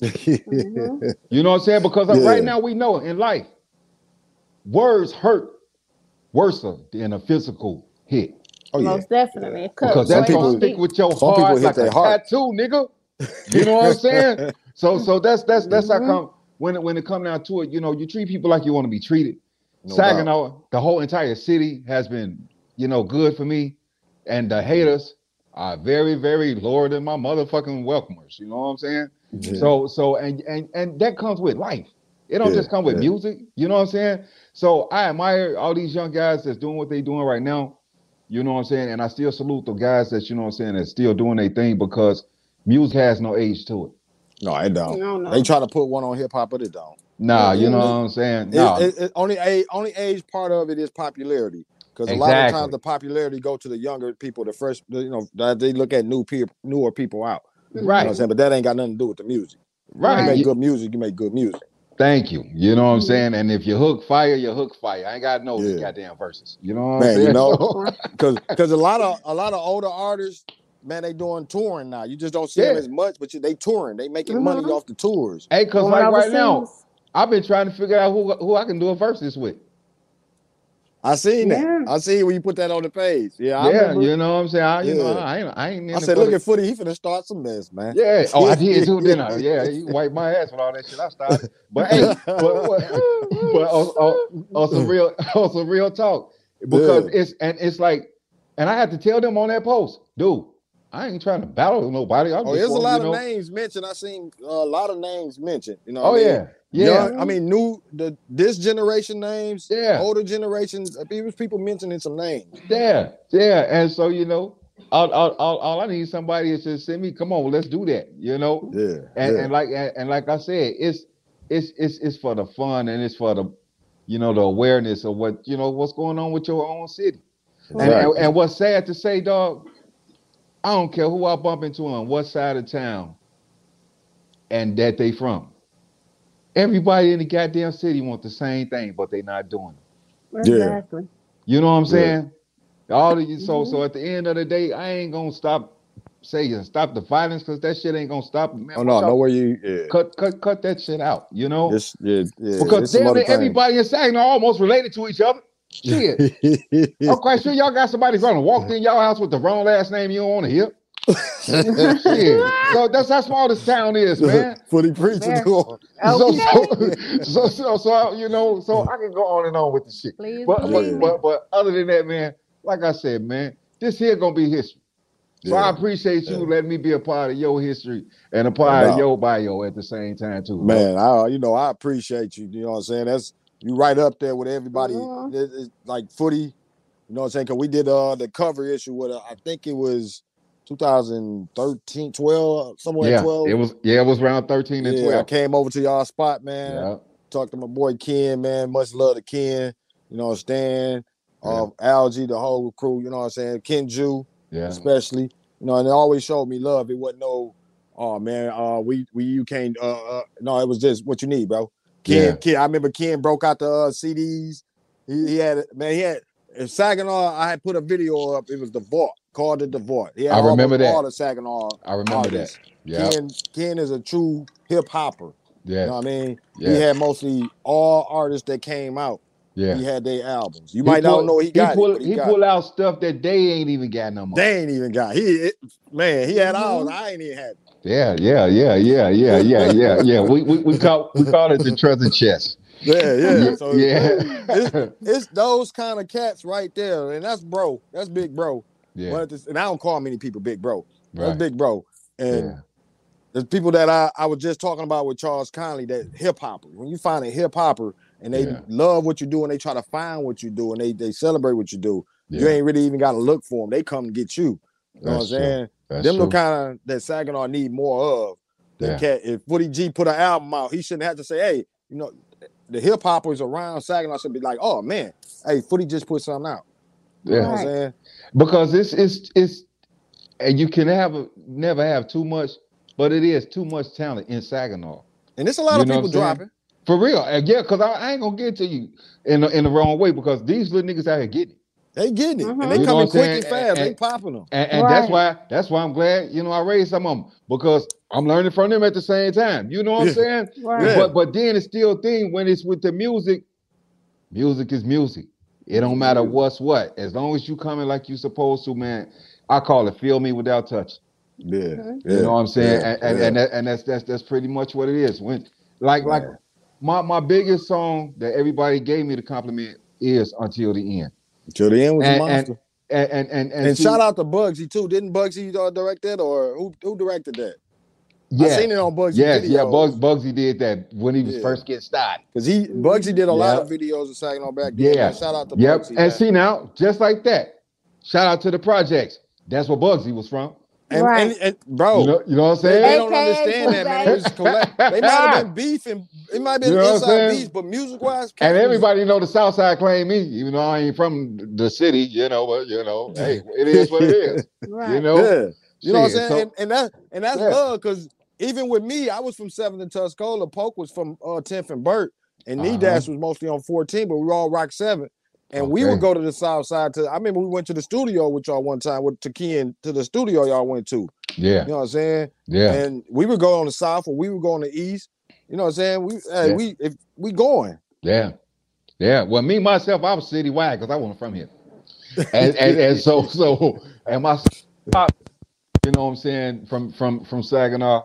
B: Mhm.
C: You know what I'm saying? Because
A: Yeah.
C: right now we know in life, words hurt worse than a physical hit.
A: Oh yeah.
B: Most definitely. It cuts
C: because
A: Some
C: that's gonna
A: people-
C: stick with your
A: some people
C: heart
A: hit
C: like
A: their
C: a
A: heart.
C: tattoo, nigga. You know what I'm saying? <laughs> So so that's that's that's
B: Mhm.
C: how come when it when it come down to it, you know, you treat people like you want to be treated.
A: No doubt.
C: Saginaw, the whole entire city has been, you know, good for me, and the haters are very very lower than my motherfucking welcomers. You know what I'm saying?
A: Yeah.
C: So so and and and that comes with life. It don't
A: Yeah,
C: just come with
A: yeah.
C: music. You know what I'm saying? So I admire all these young guys that's doing what they doing right now. You know what I'm saying? And I still salute the guys that you know what I'm saying that's still doing their thing because music has no age to it.
A: no, it don't.
B: No, no.
A: They try to put one on hip hop, but it don't.
C: Nah, you know what I'm saying?
A: It-
C: Nah,
A: it, it- only a only age part of it is popularity. Because a lot of times the popularity go to the younger people, the fresh, you know, they look at new people, newer people out. You know what I'm
C: right,
A: saying? But that ain't got nothing to do with the music. You
C: right.
A: make good music, you make good music.
C: Thank you. You know what I'm saying? And if you hook fire, you hook fire. I ain't got no
A: Yeah.
C: goddamn verses. You know what I'm
A: Man, you
C: saying?
A: know, <laughs> because <laughs> because a lot of a lot of older artists, man, they doing touring now. You just don't see them as much, but you, they touring. They making money
B: Mhm.
A: off the tours.
C: hey, cause
B: Going
C: like right now. I've been trying to figure out who who I can do a verses with.
A: I seen that.
B: Yeah.
A: I seen when you put that on the page. Yeah, I
C: yeah,
A: remember.
C: you know what I'm saying? I, you know, I ain't, I ain't. in
A: I said, look at Footy, he finna start some mess, man.
C: Yeah. <laughs> Oh, I did too, didn't I? Yeah, he wiped my ass with all that shit I started. But hey, but, but, but on, on, some real <laughs> on some real talk. Because
A: Yeah.
C: it's and it's like, and I had to tell them on that post, dude, I ain't trying to battle with nobody. I'm
A: Oh, there's a lot of
C: know-
A: names mentioned. I seen a lot of names mentioned. You know.
C: Oh
A: I mean?
C: yeah. Yeah.
A: Young- I mean, new the this generation names.
C: Yeah.
A: Older generations. uh, was people mentioning some names.
C: Yeah, yeah, and so you know, all, all, all, all I need somebody is to send me. Come on, let's do that. You know,
A: Yeah.
C: and,
A: yeah.
C: and like and, and like I said, it's it's it's it's for the fun and it's for the, you know, the awareness of what you know what's going on with your own city. And, and and what's sad to say, dog, I don't care who I bump into on what side of town, and that they from. Everybody in the goddamn city want the same thing, but they're not doing it.
A: Yeah.
B: Exactly.
C: You know what I'm
A: Yeah.
C: saying? All of you. So so mm-hmm. at the end of the day, I ain't gonna stop saying stop the violence because that shit ain't gonna stop. Man,
A: oh no,
C: what y'all-
A: know where you. Yeah.
C: cut cut cut that shit out. You know,
A: This, yeah, yeah.
C: because
A: it's some
C: damn
A: other
C: it, everybody in Saginaw almost related to each other. Shit,
A: things.
C: I'm quite sure y'all got somebody gonna walk in y'all house with the wrong last name you don't want to hear. <laughs> Shit. So that's how small this town is, <laughs> man.
A: Footy preacher
B: Fair.
A: doing.
C: So,
B: Okay. <laughs>
C: so, so, so, so, you know, so I can go on and on with the shit.
B: Please
C: But,
B: believe
C: but, but, but other than that, man, like I said, man, this here gonna be history. So I appreciate you
A: Yeah.
C: letting me be a part of your history and a part
A: doubt.
C: of your bio at the same time too.
A: Man, I you know I appreciate you. You know what I'm saying? That's you right up there with everybody.
B: Mhm.
A: It- it's like footy. You know what I'm saying? Cause we did uh the cover issue with uh, I think it was 2013, 12, somewhere
C: yeah,
A: 12.
C: it was yeah, it was around 13 and
A: yeah, I came over to y'all spot, man.
C: Yeah.
A: Talked to my boy Ken, man. Much love to Ken. You know, Stan,
C: Yeah.
A: uh, Algie, the whole crew. You know what I'm saying? Ken Jew,
C: Yeah.
A: especially. You know, and they always showed me love. It wasn't no, oh man, uh, we we you can't. Uh, uh, no, it was just what you need, bro. Ken,
C: Yeah.
A: Ken. I remember Ken broke out the uh, CDs. He, he had man, he had in Saginaw. I had put a video up. It was the Vault, called it the Vault. Yeah,
C: I remember that.
A: all the Saginaw.
C: I remember
A: artists.
C: that. Yeah.
A: Ken, Ken is a true hip hopper. You know what I mean? He had mostly all artists that came out.
C: Yeah.
A: He had their albums. You
C: He
A: might
C: pull-
A: not know he got
C: pull,
A: it, he,
C: he
A: got
C: pull out stuff that they ain't even got no more.
A: They ain't even got. He it, man. He had ours.
B: Mhm.
A: I ain't even had.
C: Yeah, yeah, yeah, yeah, yeah, yeah, yeah, yeah. We we we call we call it the treasure chest.
A: Yeah, yeah. So
C: yeah.
A: it's, it's those kind of cats right there, and that's bro. That's big bro.
C: yeah.
A: But this, and I don't call many people big bro. That's
C: Right.
A: big bro. And
C: Yeah.
A: there's people that I, I was just talking about with Charles Conley that hip hopper. When you find a hip hopper and they
C: Yeah.
A: love what you do and they try to find what you do and they they celebrate what you do, you ain't really even got to look for them. They come to get you. You know
C: That's
A: what I'm saying?
C: That's
A: them
C: true.
A: the kind of that Saginaw need more of. The
C: Yeah.
A: cat, if Footy G put an album out, he shouldn't have to say, "Hey, you know, the hip hoppers around Saginaw should be like, oh man, hey, Footy just put something out." You know
C: Yeah.
A: what I'm saying?
C: because it's it's it's and you can have a, never have too much, but it is too much talent in Saginaw.
A: And it's a lot
C: You
A: of people
C: what
A: dropping.
C: For real. And yeah, because I, I ain't gonna get to you in the, in the wrong way because these little niggas out here getting it.
A: They getting it,
B: Mhm.
A: and they
C: You
A: coming quick and fast. they popping them.
C: And, and that's why that's why I'm glad, you know, I raised some of them because I'm learning from them at the same time. You know what
A: Yeah.
C: I'm saying?
B: Right.
A: Yeah.
C: But but then it's still a thing when it's with the music, music is music. It don't matter what's what. As long as you coming like you supposed to, man. I call it feel me without touch.
A: Yeah,
B: Mhm.
A: yeah,
C: You know what I'm saying?
A: yeah,
C: and and,
A: yeah.
C: and, that, and that's that's that's pretty much what it is. When like like my my biggest song that everybody gave me the compliment is until the end.
A: Until the end was a
C: and-
A: monster.
C: And and and, and,
A: And,
C: see-
A: shout out to Bugsy too. Didn't Bugsy uh, direct that, or who who directed that?
C: Yeah,
A: I seen it on Bugsy
C: yes, yeah.
A: videos.
C: Bugs, Bugsy did that when he was
A: Yeah.
C: first getting started.
A: Cause he Bugsy did a lot of videos of on back then.
C: Yeah.
A: man. Shout out to
C: Yep.
A: Bugsy.
C: and
A: man.
C: see now, just like that. Shout out to the projects. That's where Bugsy was from.
A: and,
B: Right.
A: and, and bro,
C: You know, you know what I'm saying?
A: they don't understand that, man. It was collect, <laughs> they might have been beefing. It might have been
C: You know what
A: inside
C: saying?
A: beef, but music wise,
C: And everybody know the South Side claim me, even though I ain't from the city, you know, but you know, hey, it is what it is. <laughs>
B: Right.
C: You know?
A: Yeah. You know what I'm saying?
C: so-
A: and, and that and that's
C: Yeah.
A: love because even with me, I was from Seventh and Tuscola. Poke was from uh 10th and Burt, and Knee
C: Uh-huh.
A: Dash was mostly on 14, but we were all rock seven. And we would go to the south side to I remember we went to the studio with y'all one time with Takian to the studio y'all went to.
C: Yeah,
A: You know what I'm saying?
C: yeah.
A: And we would go on the south or we would go on the east. You know what I'm saying? We hey,
C: Yeah.
A: we if we going.
C: Yeah, yeah. Well, me myself, I was citywide because I wasn't from here, and, and and so so and my pop, <laughs> you know what I'm saying from from from Saginaw.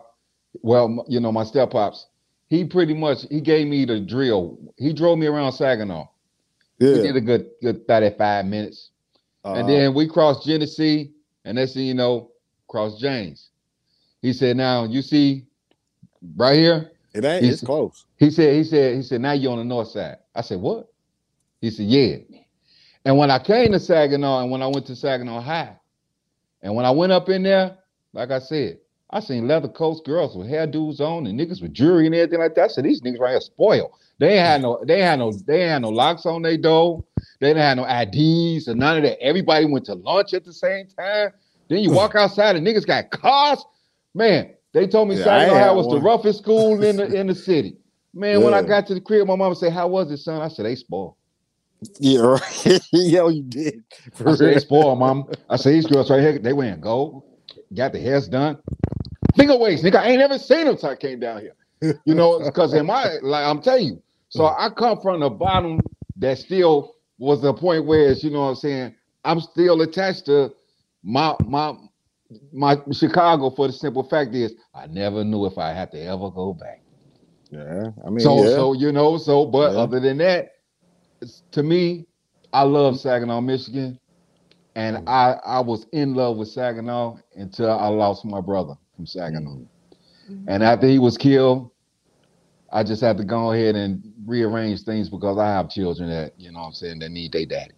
C: Well, you know my step pops. He pretty much he gave me the drill. He drove me around Saginaw. We did a good good 35 minutes,
A: Uh,
C: and then we crossed Genesee, and next thing you know, crossed James. He said, "Now you see, right here."
A: it ain't
C: he's-
A: it's close.
C: He said, he said, he said, now you're on the north side. I said, what? He said, yeah. And when I came to Saginaw and when I went to Saginaw High, and when I went up in there, like I said, I seen leather coats, girls with hairdos on, and niggas with jewelry and everything like that. I said, these niggas right here spoiled. They had no, they had no, they had no locks on their door. They didn't have no IDs or none of that. Everybody went to lunch at the same time. Then you walk <sighs> outside and niggas got cars. Man, they told me
A: Yeah, I
C: Saginaw
A: ain't
C: High
A: had
C: was the roughest school in the <laughs> in the city. Man, when I got to the crib, my mama said, How was it, son? I said, They spoiled.
A: Yeah, right. <laughs> Yo, you did. For
C: I said, They spoiled, mom. I said, These girls right here, they wearing gold, got the hairs done. Finger waves, nigga. I ain't never seen them till I came down here. <laughs> You know, because in my, like, I'm telling you. So I come from the bottom that still was the point where it's, you know what I'm saying, I'm still attached to my, my, my Chicago for the simple fact is I never knew if I had to ever go back.
A: Yeah, I mean,
C: So
A: yeah.
C: so you know so but
A: Yeah.
C: other than that, to me, I love Saginaw, Michigan, and
A: Mm.
C: I I was in love with Saginaw until I lost my brother from Saginaw,
A: Mm.
C: and after he was killed, I just had to go ahead and rearrange things because I have children that you know what I'm saying that need their daddy,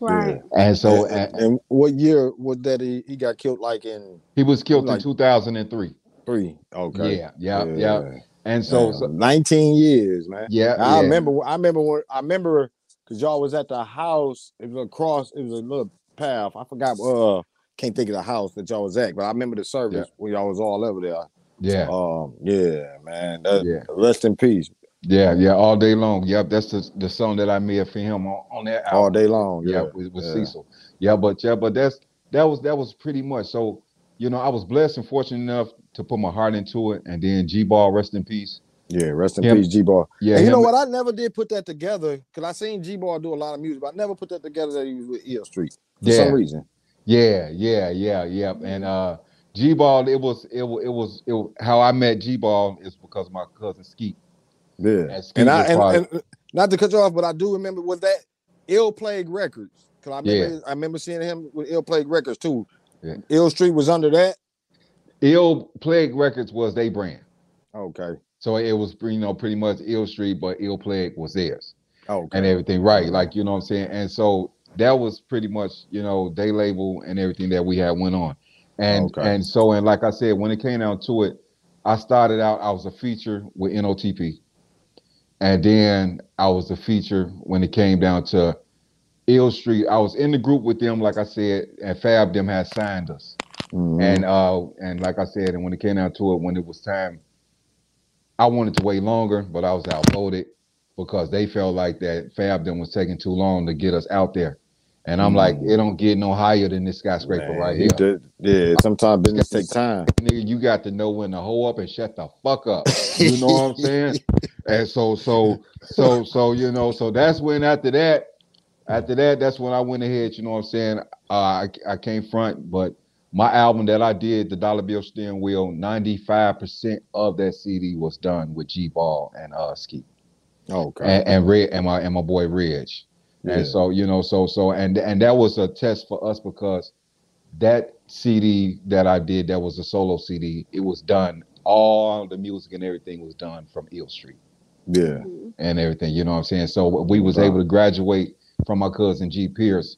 B: Right.
C: and so
A: and,
C: and,
A: and, and what year was that he, he got killed? Like in
C: he was killed
A: like-
C: in 2003.
A: three. Okay.
C: Yeah, yeah, yeah, and so,
A: Damn,
C: so
A: 19 years, man.
C: yeah,
A: I
C: yeah.
A: remember. I remember when I remember because y'all was at the house. It was across. It was a little path. I forgot. Uh, can't think of the house that y'all was at, but I remember the service when y'all was all over there.
C: yeah.
A: Um, yeah, man. That,
C: Yeah.
A: Rest in peace.
C: Yeah, yeah, all day long. Yep, that's the, the song that I made for him on, on that album.
A: All day long.
C: Yeah,
A: Yeah.
C: with, with
A: yeah.
C: Cecil. Yeah, but yeah, but that's that was that was pretty much. So, you know, I was blessed and fortunate enough to put my heart into it. And then G Ball, rest in peace.
A: Yeah. Rest in
C: Him-
A: peace, G Ball.
C: Yeah,
A: and you know what? I never did put that together because I seen G Ball do a lot of music, but I never put that together that he was with Ill Street for
C: Yeah.
A: some reason.
C: Yeah, yeah, yeah, yeah. And uh G Ball, it was it was it was it was, how I met G Ball is because my cousin Skeet.
A: Yeah.
C: And Skeet
A: And I and, and not to cut you off, but I do remember was that Ill Plague Records. Cause I remember I remember seeing him with Ill Plague Records too.
C: Yeah.
A: Ill Street was under that.
C: Ill Plague Records was their brand.
A: Okay.
C: So it was you know pretty much Ill Street, but Ill Plague was theirs.
A: Okay.
C: and everything right like you know what i'm saying and so that was pretty much you know they label and everything that we had went on and
A: Okay.
C: and so and like i said when it came down to it i started out i was a feature with notp and then i was a feature when it came down to ill street i was in the group with them like i said and fab them had signed us
A: Mhm.
C: and uh and like I said, and when it came down to it, when it was time, I wanted to wait longer, but I was outvoted because they felt like that Fab them was taking too long to get us out there. And I'm like,
A: Mm.
C: it don't get no higher than this skyscraper
A: Man,
C: right here.
A: did- yeah, sometimes business take time. <laughs>
C: Nigga, you got to know when to hold up and shut the fuck up. You know what I'm saying? <laughs> And so, so, so, so, you know, so that's when after that, after that, that's when I went ahead. You know what I'm saying? Uh, I I came front, but my album that I did, the Dollar Bill Steering Wheel, 95% of that CD was done with G Ball and uh Ski
A: Okay.
C: and, and Red and my and my boy Reg.
A: Yeah.
C: And so, you know, so so and and that was a test for us because that CD that I did, that was a solo CD, it was done, all the music and everything was done from Ill Street
A: yeah. Mm-hmm.
C: and everything. You know what I'm saying? So we was
A: Wow.
C: able to graduate from my cousin G Pierce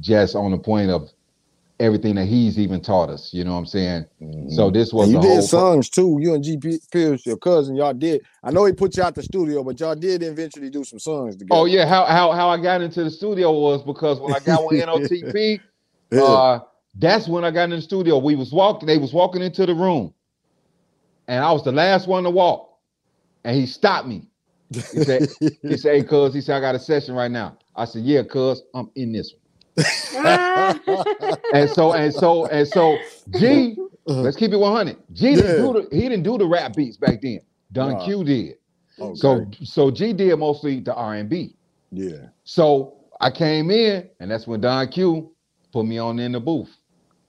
C: just on the point of everything that he's even taught us. You know what I'm saying? So this was
A: And you
C: a
A: did
C: whole
A: songs too. You and GP Pierce, your cousin, y'all did. I know he put you out the studio, but y'all did eventually do some songs together.
C: Oh yeah, how how how I got into the studio was because when I got <laughs> with NOTP,
A: Yeah.
C: uh, that's when I got in the studio. We was walking, they was walking into the room, and I was the last one to walk, and he stopped me. He said, <laughs> he said, hey, cuz, he said, I got a session right now. I said, yeah, cuz, I'm in this one. <laughs> And so, and so, and so, G, uh-huh. let's keep it 100. G didn't do the, he didn't do the rap beats back then. Don
A: Nah.
C: Q did.
A: Okay.
C: So, so G did mostly the R&B.
A: yeah.
C: So I came in, and that's when Don Q put me on in the booth.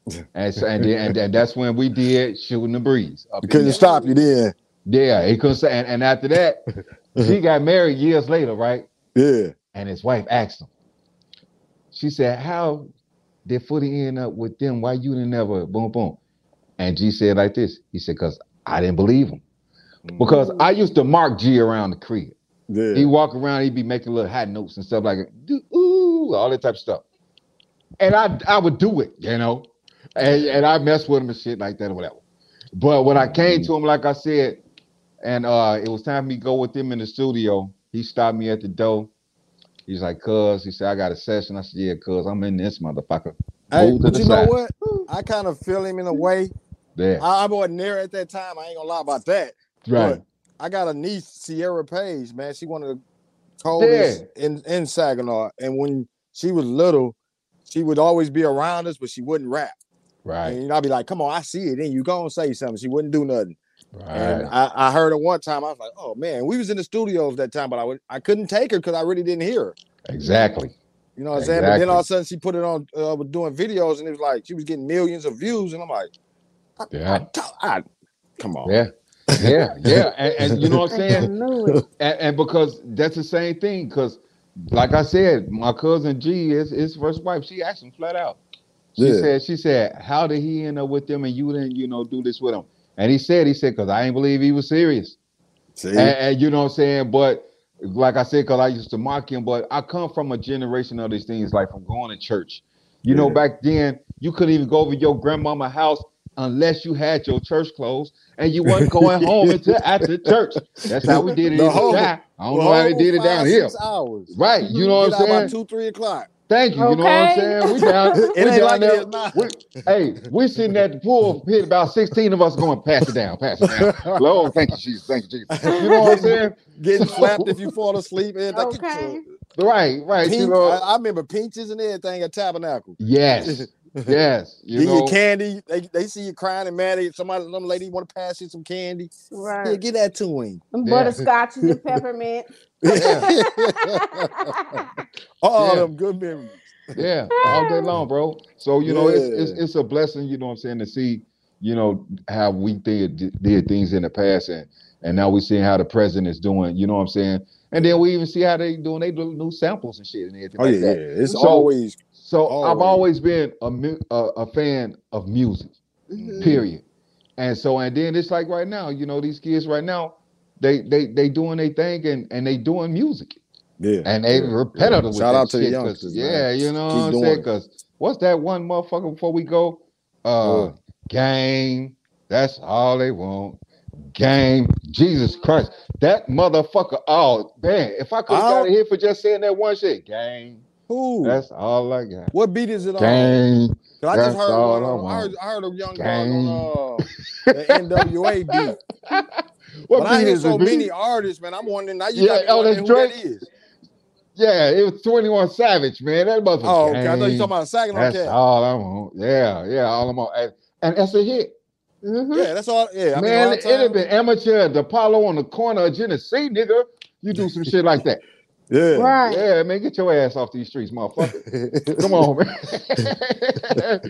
C: <laughs> And so, and, then, and, and that's when we did shooting the breeze. Up
A: You
C: in
A: couldn't
C: there.
A: stop you then.
C: Yeah, he couldn't say. And, and after that, <laughs> he got married years later, right?
A: Yeah.
C: And his wife asked him. She said, "How did Footy end up with them? Why you didn't never boom boom?" And G said like this. He said, "Cause I didn't believe him. Because I used to mark G around the crib.
A: yeah.
C: He walk around, he'd be making little hot notes and stuff like ooh, all that type of stuff. And I I would do it, you know. And, and I mess with him and shit like that or whatever. But when I came to him, like I said, and uh it was time for me to go with him in the studio, he stopped me at the door. He's like, cuz, he said, I got a session. I said, Yeah, cuz, I'm in this motherfucker.
A: Hey, but
C: the
A: you know what? I kind of feel him in a way.
C: There.
A: I, I wasn't there at that time. I ain't gonna lie about that.
C: right.
A: But I got a niece, Sierra Page, man. She one of the coldest in, in Saginaw. And when she was little, she would always be around us, but she wouldn't rap.
C: Right.
A: And I'd be like, come on, I see it. And you go and say something. She wouldn't do nothing. And I, I heard her one time. I was like, oh man, we was in the studios that time, but I would I couldn't take her because I really didn't hear her.
C: Exactly.
A: You know what I'm saying? But then all of a sudden she put it on uh, with doing videos and it was like she was getting millions of views. And I'm like, I,
C: Yeah.
A: I, I- come on.
C: Yeah. Yeah. Yeah. And, and you know what I'm <laughs>
B: I
C: saying?
B: knew it.
C: and, and because that's the same thing because like i said my cousin g is his first wife she asked him flat out she
A: Yeah.
C: said she said how did he end up with them and you didn't you know do this with him and he said he said because i ain't believe he was serious
A: See?
C: and, and you know what i'm saying but like i said because i used to mock him but i come from a generation of these things like from going to church you know back then you couldn't even go over your grandmama house unless you had your church clothes and you wasn't <laughs> going home until after church that's how we did it
A: The
C: in
A: whole-.
C: I don't know how they did it down here.
A: Hours.
C: Right, you know what I'm saying?
A: about two, three o'clock.
C: Thank you. You know what I'm saying? We down, <laughs>
A: It
C: we
A: ain't
C: down
A: like
C: there.
A: it is now.
C: We, hey, we sitting at the pool, hit about 16 of us going, pass it down, pass it down. <laughs> Lord, thank you, Jesus, thank you, Jesus. You know what I'm saying?
A: Getting slapped if you <laughs> fall asleep. And like,
B: Okay.
C: Right, right.
A: Peach,
C: you know,
A: I, I remember peaches and everything at Tabernacle.
C: yes, yes. You
A: Give
C: know,
A: you candy. They, they see you crying and mad. at Somebody, some lady want to pass you some candy. Yeah,
B: Right.
A: get that to him.
B: Them
C: Yeah.
B: butterscotches and peppermint. <laughs>
A: All
C: Yeah.
A: them good memories.
C: yeah, all day long, bro. So you know, it's, it's it's a blessing. You know what I'm saying to see, you know, how we did did things in the past, and and now we seeing how the president is doing. You know what I'm saying? And then we even see how they doing. They do new samples and shit and everything.
A: Oh
C: like
A: yeah,
C: that.
A: yeah. It's
C: So-
A: always
C: So I've
A: Always.
C: always been a, a a fan of music. Mm-hmm. Period. And so and then it's like right now, you know, these kids right now, they they they doing their thing and and they doing music
A: yeah.
C: and they
A: yeah,
C: repetitive.
A: yeah.
C: with
A: Shout
C: that
A: out to the youngsters.
C: Yeah, you know
A: Keep
C: what I'm
A: doing
C: saying? Because what's that one motherfucker before we go? Uh,
A: Uh.
C: game. That's all they want. Game. Jesus Christ, that motherfucker. Oh man, if I could have
A: I
C: got here for just saying that one shit, game.
A: Who?
C: That's all I got.
A: what beat is it on?
C: Game.
A: 'Cause I just heard one.
C: I
A: I, heard. I heard a young
C: Gang.
A: dog on uh, the NWA beat. <laughs>
C: What
A: but I
C: beat
A: hear so many artists, man. I'm wondering now. You
C: Yeah,
A: got me
C: oh, that's
A: who
C: Drake?
A: is.
C: Yeah, it was 21 Savage, man. That motherfucker.
A: Oh, okay. I thought you talking about a Saginaw
C: That's
A: cat.
C: all I want. Yeah, yeah, all I'm on. And, and that's a hit.
B: Mhm.
A: Yeah, that's all. Yeah, I
C: man,
A: lot
C: it
A: of
C: have been amateur, the Apollo on the corner of Genesee, nigga. You do some shit like that. <laughs>
A: Yeah.
B: Right.
C: Yeah, man, get your ass off these streets, motherfucker. Come on, man. <laughs>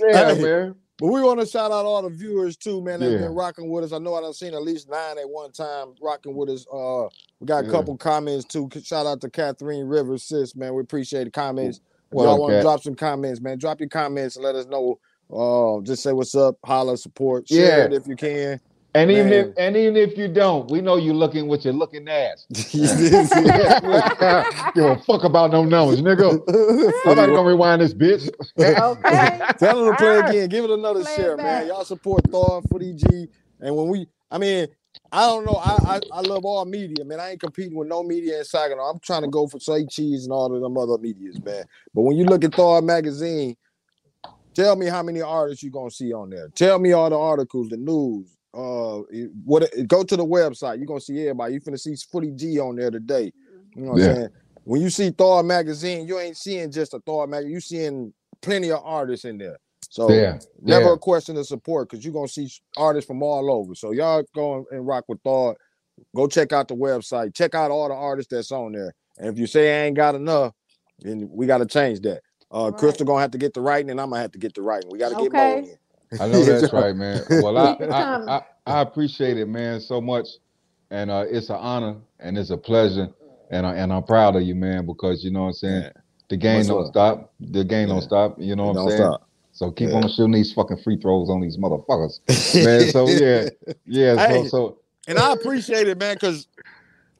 C: <laughs> yeah,
A: Hey.
C: man.
A: But we want to shout out all the viewers too, man. That's
C: Yeah.
A: been rocking with us. I know I've seen at least nine at one time rocking with us. Uh, we got a
C: Yeah.
A: couple comments too. Shout out to Catherine Rivers, sis, man. We appreciate the comments.
C: What
A: y'all want to drop some comments, man, drop your comments and let us know. Uh, just say what's up, holla, support, share
C: Yeah.
A: it if you can.
C: And even if and even if you don't, we know you're looking with your looking ass. Give a fuck about no numbers, nigga. I'm not gonna rewind this bitch.
B: Okay. <laughs>
A: Tell them to play
B: Alright.
A: again. Give it another
B: Play it
A: share, man. Y'all support Thawed, Footy G. And when we, I mean, I don't know. I, I I love all media, man. I ain't competing with no media in Saginaw. I'm trying to go for Say Cheese and all of them other medias, man. But when you look at Thawed magazine, tell me how many artists you gonna see on there. Tell me all the articles, the news. Uh, what? Go to the website. You're gonna see everybody. You finna see Footy G on there today. You know what
C: Yeah.
A: I'm saying? When you see Thawed magazine, you ain't seeing just a Thawed magazine. You seeing plenty of artists in there. So
C: Yeah,
A: never
C: yeah.
A: a question of support because you're gonna see artists from all over. So y'all go and rock with Thawed. Go check out the website. Check out all the artists that's on there. And if you say I ain't got enough, then we gotta change that. Uh
B: Right.
A: Crystal gonna have to get the writing, and I'm gonna have to get the writing. We gotta get
B: Okay.
A: more in.
C: I know <laughs> that's right, man. Well, I, <laughs> I. I, I appreciate it, man, so much, and uh, it's an honor and it's a pleasure, and I, and I'm proud of you, man, because you know what I'm saying.
A: Yeah.
C: The game
A: Much
C: don't
A: love.
C: stop. The game
A: Yeah.
C: don't stop. You know
A: It
C: what I'm
A: don't
C: saying.
A: stop.
C: So keep
A: Yeah.
C: on shooting these fucking free throws on these motherfuckers, <laughs> man. So yeah, yeah. So
A: Hey.
C: so
A: And I appreciate it, man, because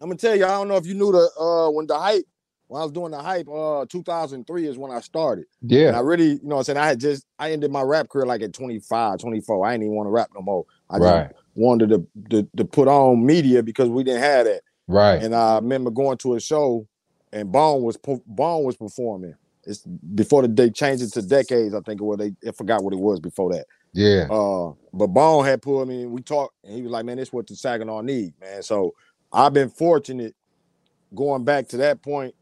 A: I'm gonna tell you, I don't know if you knew the uh when the hype, when I was doing the hype, uh 2003 is when I started. Yeah. And I really, you know what I'm saying? I had just I ended my rap career like at 25, 24. I didn't even want to rap no more. I just wanted to, to to put on media because we didn't have that.
C: right.
A: And I remember going to a show and Bone was Bone was performing. It's before the they changed it to decades, I think, or they I forgot what it was before that.
C: Yeah,
A: Uh, but Bone had pulled me and we talked, and he was like, Man, this what the Saginaw need, man. So I've been fortunate going back to that point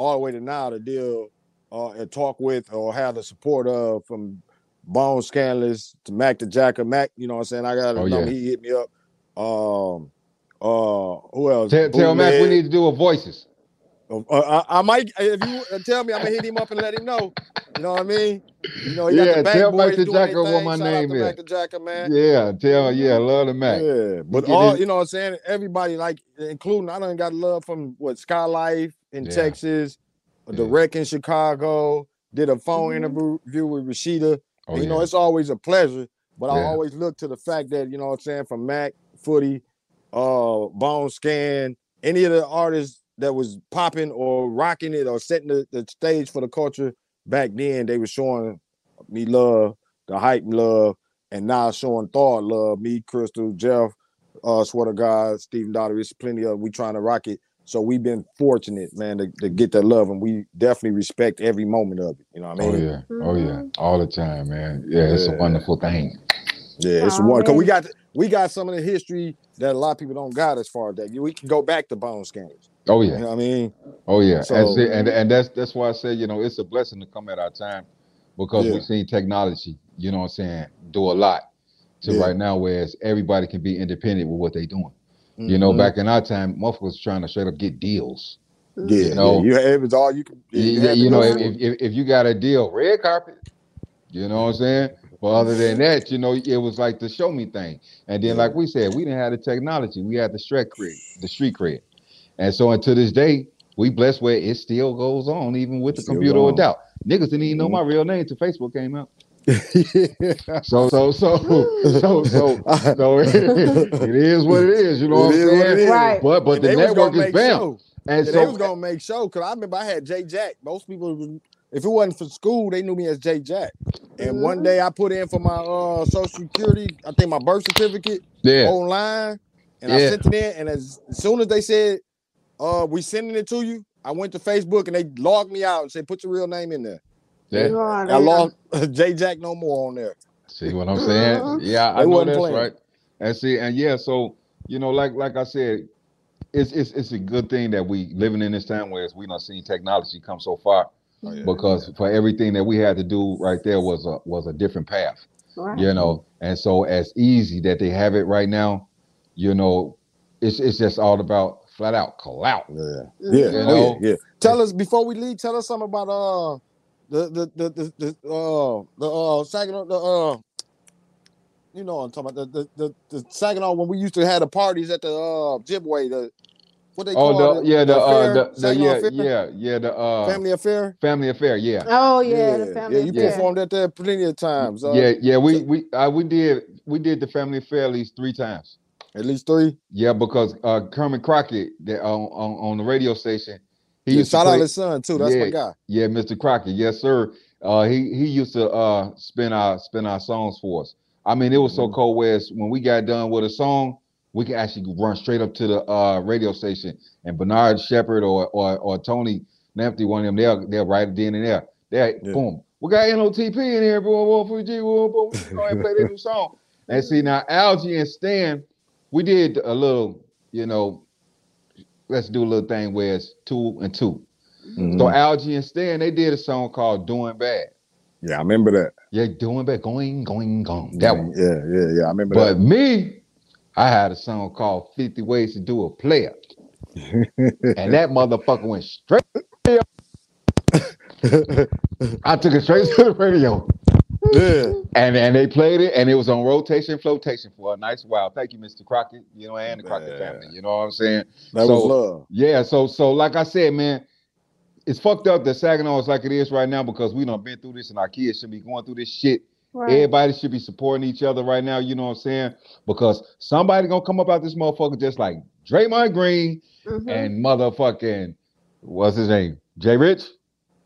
A: all the way to now to deal uh, and talk with or have the support of from Bone Scanless to Mac the Jacker. Mac, you know what I'm saying? I got a
C: Oh,
A: number,
C: yeah.
A: he hit me up. Um uh who else?
C: tell, tell Mac we need to do a voices.
A: Uh, I, I might if you uh, tell me, I'm gonna hit him up and let him know. You know what I mean? You know,
C: Yeah, tell Mac the Jacker what my
A: Shout
C: name is.
A: Mac the Jacker, man.
C: Yeah, tell yeah, love the Mac.
A: Yeah, but all
C: his-
A: you know what I'm saying, everybody like including I done got love from what Sky Life in
C: Yeah.
A: Texas, the
C: Yeah.
A: in Chicago, did a phone
B: Mhm.
A: interview with Rashida.
C: Oh,
A: And, you know, it's always a pleasure, but I always look to the fact that, you know what I'm saying, from Mac, Footy, uh, Bone Scan, any of the artists that was popping or rocking it or setting the, the stage for the culture back then, they were showing me love, the hype love, and now showing Thawed love, me, Crystal, Jeff, uh, swear to God, Stephen Daughter, it's plenty of we trying to rock it. So we've been fortunate, man, to, to get that love, and we definitely respect every moment of it. You know what I mean?
C: Oh
A: mean?
C: yeah, oh yeah, mm-hmm. all the time, man. Yeah, it's a wonderful thing.
A: Yeah, it's
B: Oh,
A: one because we got we got some of the history that a lot of people don't got as far as that. We can go back to bone scans.
C: Oh yeah, You
A: know what I mean?
C: oh yeah.
A: So-
C: and, see, and and that's that's why I say you know it's a blessing to come at our time because
A: Yeah.
C: we've seen technology. You know what I'm saying? Do a lot to
A: Yeah.
C: right now, whereas everybody can be independent with what they're doing. You know, back in our time, motherfuckers was trying to straight up get deals.
A: yeah,
C: you know,
A: yeah, you it was all you. Yeah,
C: You, you know, if, if, if you got a deal, red carpet, you know what I'm saying? But other than <laughs> that, you know, it was like the show me thing. And then, like we said, we didn't have the technology. We had the street cred, the street cred. And so until this day, we blessed where it still goes on, even with the computer without. Niggas didn't even know
A: Mhm.
C: my real name until Facebook came out. <laughs> So so so so so so it is what it is, you know what I'm
A: is what it
C: saying?
B: Right.
C: But but
A: And
C: the network is
A: make
C: bam.
A: show.
C: And
A: Yeah, they was gonna make show because I remember I had J Jack. Most people, if it wasn't for school, they knew me as J Jack. And one
B: Mhm.
A: day I put in for my uh social security, I think my birth certificate
C: yeah,
A: online, and I sent it in. And as, as soon as they said, "Uh, we sending it to you," I went to Facebook and they logged me out and said, "Put your real name in there."
C: Yeah.
B: Lord,
A: I lost J Jack no more on there.
C: See what I'm saying?
B: Mhm.
C: Yeah, I
A: They
C: know that's
A: playing.
C: right. And see, and yeah, so you know, like like I said, it's it's it's a good thing that we living in this time where we not seen technology come so far
A: Oh, yeah.
C: because for everything that we had to do right there was a was a different path,
B: Right.
C: you know. And so as easy that they have it right now, you know, it's it's just all about flat out clout.
A: Yeah,
B: Mhm.
A: yeah,
C: You
A: oh,
C: know?
A: yeah, yeah. Tell us before we leave. Tell us something about uh the the the the, the uh the uh Saginaw the uh you know what I'm talking about the the the, the Saginaw when we used to have the parties at the uh Jibway the what they
C: Oh,
A: call
C: the,
A: it
C: yeah, the, uh,
A: affair?
C: the, the yeah,
A: affair?
C: yeah, yeah, the uh, family, affair
A: family affair.
C: affair, yeah,
B: Oh yeah, the family
A: yeah, you
B: affair.
A: performed at there plenty of times. Uh,
C: yeah, yeah. We we uh, we did we did the family affair at least three times.
A: at least three.
C: Yeah, because uh, Kermit Crockett that on, on on the radio station, he used to
A: shout out his son too. That's my
C: Yeah.
A: guy.
C: Yeah, Mr. Crockett. Yes, sir. Uh, he he used to uh spin our spin our songs for us. I mean, it was so
A: Mhm.
C: cold. Whereas when we got done with a song, we could actually run straight up to the uh radio station, and Bernard Shepard or or or Tony Lamptey, one of them, they'll they'll write it in and there. They
A: Yeah.
C: boom. We got NOTP in here, boy, boy, G, boy, boy. We go ahead and play their new song. And see now, Algie and Stan, we did a little, you know, let's do a little thing where it's two and two.
A: Mhm.
C: So Algie and Stan, they did a song called "Doing Bad."
A: yeah, I remember that.
C: Yeah, doing bad, going, going, going. That one.
A: Yeah, yeah, yeah. I remember
C: But me, I had a song called 50 Ways to Do a Player. <laughs> and that motherfucker went straight.
A: that. <laughs>
C: I took it straight to the radio.
A: Yeah.
C: And and they played it, and it was on rotation, flotation for a nice while. Thank you, Mr. Crockett, you know, and the Crockett
A: Man.
C: family. You know what I'm saying?
A: That
C: So-
A: was love.
C: Yeah, so so like I said, man, it's fucked up that Saginaw is like it is right now because we done been through this and our kids should be going through this shit
B: Right.
C: Everybody should be supporting each other right now. You know what I'm saying? Because somebody gonna come up out this motherfucker just like Draymond Green
B: Mhm.
C: and motherfucking what's his name? Jay Rich,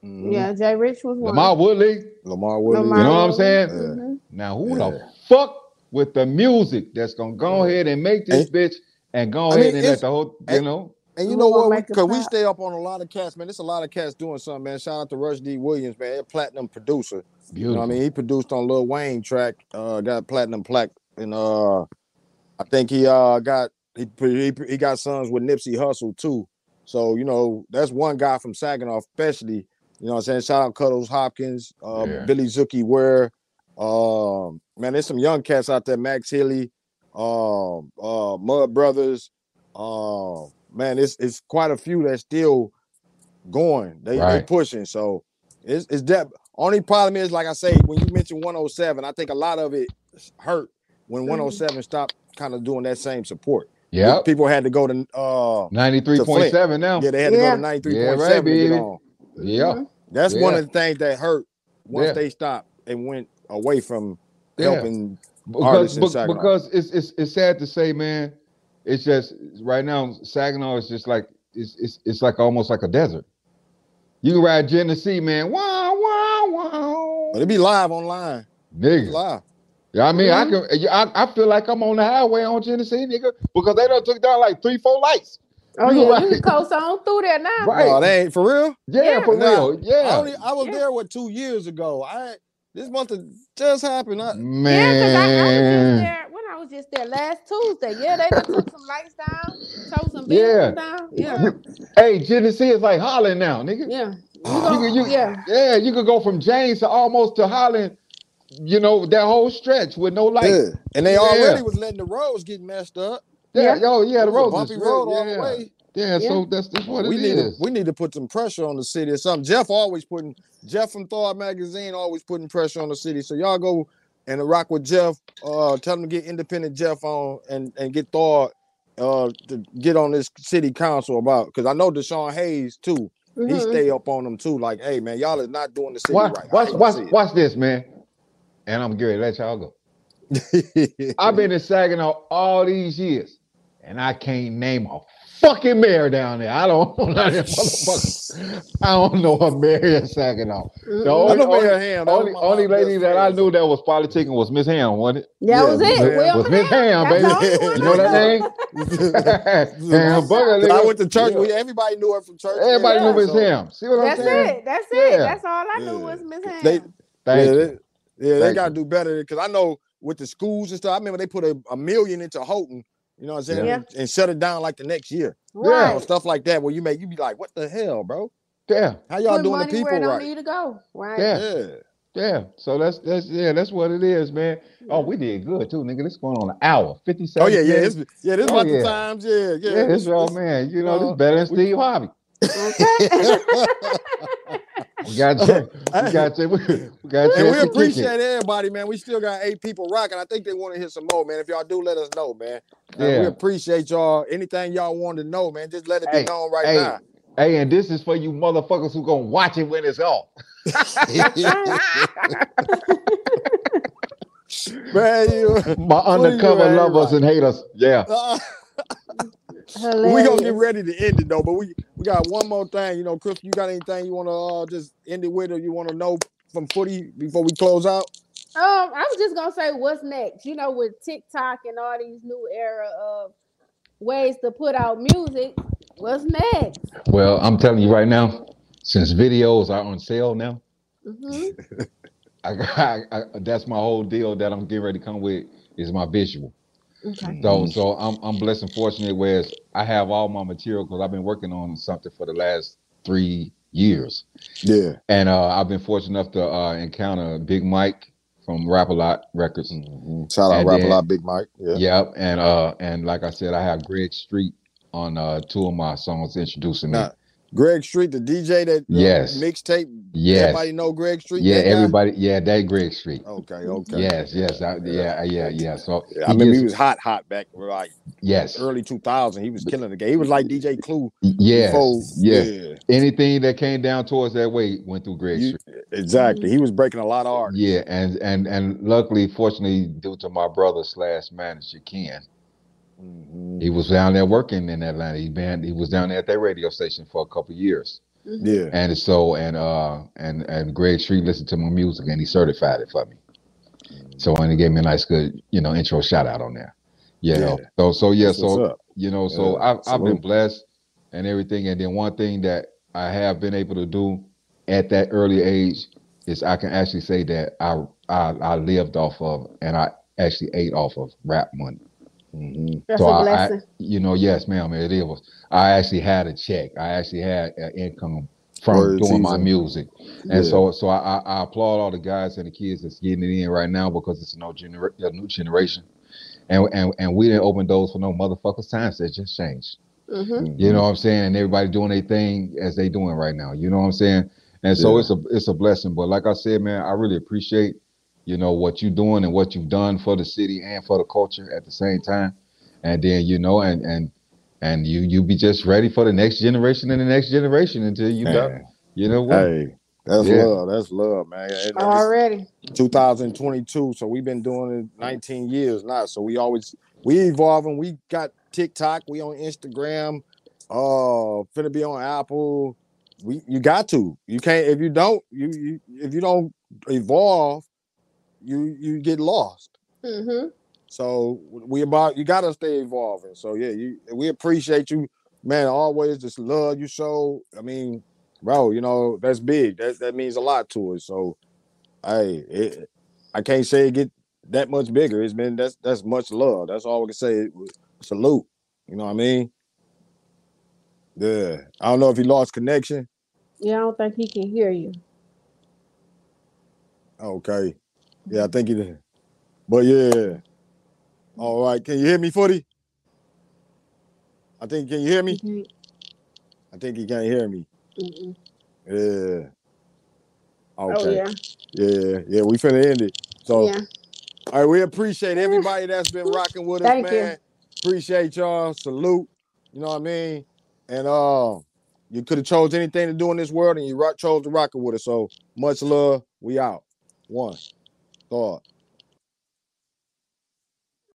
A: Mhm.
B: Yeah, Jay Rich was one.
C: LaMarr Woodley.
A: LaMarr Woodley.
B: LaMarr
C: You know what I'm
B: Woodley.
C: saying?
B: Mhm.
C: Now who
A: Yeah.
C: the fuck with the music that's gonna go ahead and make this bitch and go
A: I
C: ahead
A: mean,
C: and let the whole you know?
A: And you know what? Because we
B: pop?
A: stay up on a lot of cats, man. There's a lot of cats doing something, man. Shout out to Rush D. Williams, man. A platinum producer. You know what I mean? He produced on Lil Wayne track, uh, got platinum plaque, and uh, I think he uh got he he, he got sons with Nipsey Hussle too. So you know that's one guy from Saginaw, especially. You know what I'm saying? Shout out Cuddles Hopkins, uh,
C: Yeah.
A: Billy Zuki Ware. Um, man, there's some young cats out there. Max Hilly, um, uh, Mud Brothers. Um, man, it's it's quite a few that's still going. They they
C: Right.
A: pushing. So it's it's that only problem is like I say when you mentioned 107, I think a lot of it hurt when 107 stopped kind of doing that same support.
C: Yeah.
A: People had to go to uh
C: 93.7 now.
A: yeah, they had to
B: Yeah.
A: go to 93.7
C: Yeah, right,
A: to get
C: baby.
A: on.
C: Yeah.
B: Mhm.
A: That's one of the things that hurt once
C: Yeah.
A: they stopped and went away from
C: Yeah.
A: helping
C: because
A: artists in
C: because it's, it's it's sad to say, man. It's just right now Saginaw is just like it's it's it's like almost like a desert. You can ride Genesee, man. Wow, wow, wow.
A: but it be live online.
C: Nigga.
A: live.
C: Yeah, I mean, I
B: Mhm.
C: can. I, I feel like I'm on the highway on Genesee, nigga, because they done took down like three, four lights.
B: Oh
C: You
B: yeah,
C: right.
B: you can coast on through there now.
C: Right.
A: Oh, they ain't for real?
C: Yeah,
B: Yeah.
C: for
A: Nah,
C: real.
A: I,
C: Yeah,
A: only, I was
B: Yeah.
A: there what two years ago. I this must have just happened. I,
B: Yeah, because I, I was just
C: man.
B: there when I was just there last Tuesday. Yeah, they done took some lights down, took some
C: Yeah.
B: buildings down. Yeah, <laughs>
C: Hey, Genesee is like Holland now, nigga.
B: yeah. You
A: You
B: go-
C: can- you-
B: yeah.
C: Yeah, you could go from James to almost to Holland, you know, that whole stretch with no lights.
A: yeah. And they
C: Yeah.
A: already was letting the roads get messed up.
C: Yeah,
B: Yeah.
C: yo, yeah,
A: It
C: the
A: a
C: road
A: bumpy
C: is
A: road
C: yeah.
A: all the way.
C: Yeah,
B: Yeah.
C: so that's that's what
A: we
C: it
A: need
C: is.
A: to we need to put some pressure on the city or something. Jeff always putting Jeff from Thawed magazine always putting pressure on the city. So y'all go and rock with Jeff. Uh, tell him to get independent Jeff on and and get Thawed uh to get on this city council about because I know Deshaun Hayes too. He
B: Mhm.
A: stay up on them too. Like, hey man, y'all is not doing the city
C: watch,
A: right.
C: Watch, watch,
A: see
C: watch this, man. And I'm getting ready to let y'all go. <laughs> I've been in Saginaw all these years, and I can't name a fucking mayor down there. I don't <laughs> know none of them motherfuckers. I don't know a mayor in Saginaw. The. Only, only,
A: Ham.
C: Only, only lady that I knew that was politicking was Miss Ham, wasn't it?
B: That
A: Yeah,
B: was it.
A: was-
B: Wilma
C: was Miss Ham,
B: That's
C: baby. You know
B: I
C: that name? <laughs> Ham Booger,
A: I went to church.
C: Yeah.
A: We, everybody knew her from church.
C: Everybody
B: Yeah,
C: knew Miss
A: so-
C: Ham. See what I'm saying?
B: That's it. That's it.
C: Yeah.
B: That's all I knew
A: Yeah.
B: was Miss Ham.
A: They-
C: Thank
A: yeah,
C: you.
A: they, yeah, they got to
C: you.
A: do better because I know with the schools and stuff. I remember they put a, a million into Houghton, you know what I'm saying,
B: Yeah.
A: and, and shut it down like the next year. You know,
B: right.
A: stuff like that where you make you be like, what the hell, bro?
C: Yeah.
A: How y'all
B: Put
A: doing the people
B: where it don't
A: right?
B: need to go. Right.
C: Yeah.
A: Yeah.
C: Yeah, so that's that's yeah, that's what it is, man. Oh, we did good too, nigga. This going on an hour,
A: Oh
C: fifty-seven.
A: yeah, yeah, it's, yeah. This
C: Oh,
A: about
C: yeah.
A: the times. Yeah, yeah.
C: yeah, this all man. You know,
A: uh,
C: this better than
A: we-
C: Steve Harvey.
B: Okay.
C: We got you. We got you. We got
A: And we
C: chance to kick
A: appreciate everybody, man. We still got eight people rocking. I think they want to hear some more, man. If y'all do, let us know, man. And we appreciate y'all. Anything y'all want to know, man, just let it be
C: Hey,
A: known right
C: hey,
A: now.
C: Hey, and this is for you motherfuckers who gonna watch it when it's off. <laughs>
A: man, you,
C: My undercover
A: you,
C: lovers
A: everybody?
C: and haters. Yeah.
A: uh, <laughs> we gonna get ready to end it though, but we we got one more thing. You know, Chris, you got anything you want to uh, just end it with, or you want to know from footy before we close out?
B: Um, I was just gonna say, what's next? You know, with TikTok and all these new era of ways to put out music, what's next?
C: Well, I'm telling you right now, since videos are on sale now,
B: hmm <laughs>
C: I, I, I that's my whole deal that I'm getting ready to come with is my visual.
B: Okay.
C: So so I'm I'm blessed and fortunate whereas I have all my material because I've been working on something for the last three years.
A: Yeah.
C: And uh, I've been fortunate enough to uh, encounter Big Mike from Rap A Lot Records.
A: Mhm. Shout out
C: And
A: Rap a Lot, Big Mike. Yeah.
C: Yep. And uh and like I said, I have Greg Street on uh two of my songs introducing me.
A: Greg Street, the DJ that uh,
C: Yes.
A: mixtape.
C: yes.
A: Everybody know Greg Street.
C: Yeah, everybody. Yeah, that Greg Street.
A: Okay, okay.
C: Yes, yes, I, yeah, yeah, yeah. So
A: I remember
C: gets-
A: he was hot, hot back like
C: yes,
A: early 2000. He was killing the game. He was like DJ Clue.
C: yes,
A: before-
C: yeah.
A: yeah,
C: Anything that came down towards that way went through Greg
A: You-
C: Street.
A: exactly. He was breaking a lot of artists.
C: Yeah, and and and luckily, fortunately, due to my brother slash manager Ken,
A: Mhm.
C: he was down there working in Atlanta. He been he was down there at that radio station for a couple of years,
A: Yeah,
C: and so and uh and and Greg Street listened to my music and he certified it for me. So and he gave me a nice good you know intro shout out on there. You know,
A: Yeah.
C: so so yeah,
A: That's
C: so you know, so
A: Yeah,
C: I've I've been blessed and everything. And then one thing that I have been able to do at that early age is I can actually say that I I, I lived off of and I actually ate off of rap money.
A: Mhm.
B: That's
C: So
B: a
C: I- I-
B: blessing.
C: You know, yes, ma'am, it is. I actually had a check. I actually had an income from
A: Word
C: doing my
A: season.
C: music. And
A: Yeah.
C: so, so I, I, I applaud all the guys and the kids that's getting it in right now because it's a, no genera- a new generation, and and and we didn't open doors for no motherfuckers. Times that just changed.
B: hmm
C: You know what I'm saying? And everybody doing their thing as they doing right now. You know what I'm saying? And so
A: Yeah.
C: it's a it's a blessing. But like I said, man, I really appreciate you know what you're doing and what you've done for the city and for the culture at the same time. And then you know, and and and you you be just ready for the next generation and the next generation until you done. You know what?
A: Hey, that's
C: Yeah.
A: love. That's love, man. And
B: Already.
A: 2022, so we've been doing it 19 years now. So we always we evolving. We got TikTok. We on Instagram. Uh, finna be on Apple. We you got to. You can't if you don't. You, you if you don't evolve, you you get lost.
B: hmm
A: So we about you gotta stay evolving. So yeah, you we appreciate you, man. Always just love you show. I mean, bro, you know that's big. That that means a lot to us. So, hey, it, I can't say it get that much bigger. It's been that's that's much love. That's all we can say. Salute. You know what I mean? Yeah. I don't know if he lost connection.
B: Yeah, I don't think he can hear you.
A: Okay. Yeah, I think he did. But yeah. All right. Can you hear me, Footy? I think can you hear me?
B: Can't.
A: I think he can't hear me.
B: Mm-mm.
A: Yeah.
B: Oh
A: Okay.
B: yeah.
A: yeah. yeah, We finna end it. So,
B: yeah.
A: all right, we appreciate everybody that's been rocking with us,
B: Thank you.
A: man. Appreciate y'all. Salute. You know what I mean? And uh, you could have chose anything to do in this world, and you ro- chose to rock it with us. So much love. We out. One thought.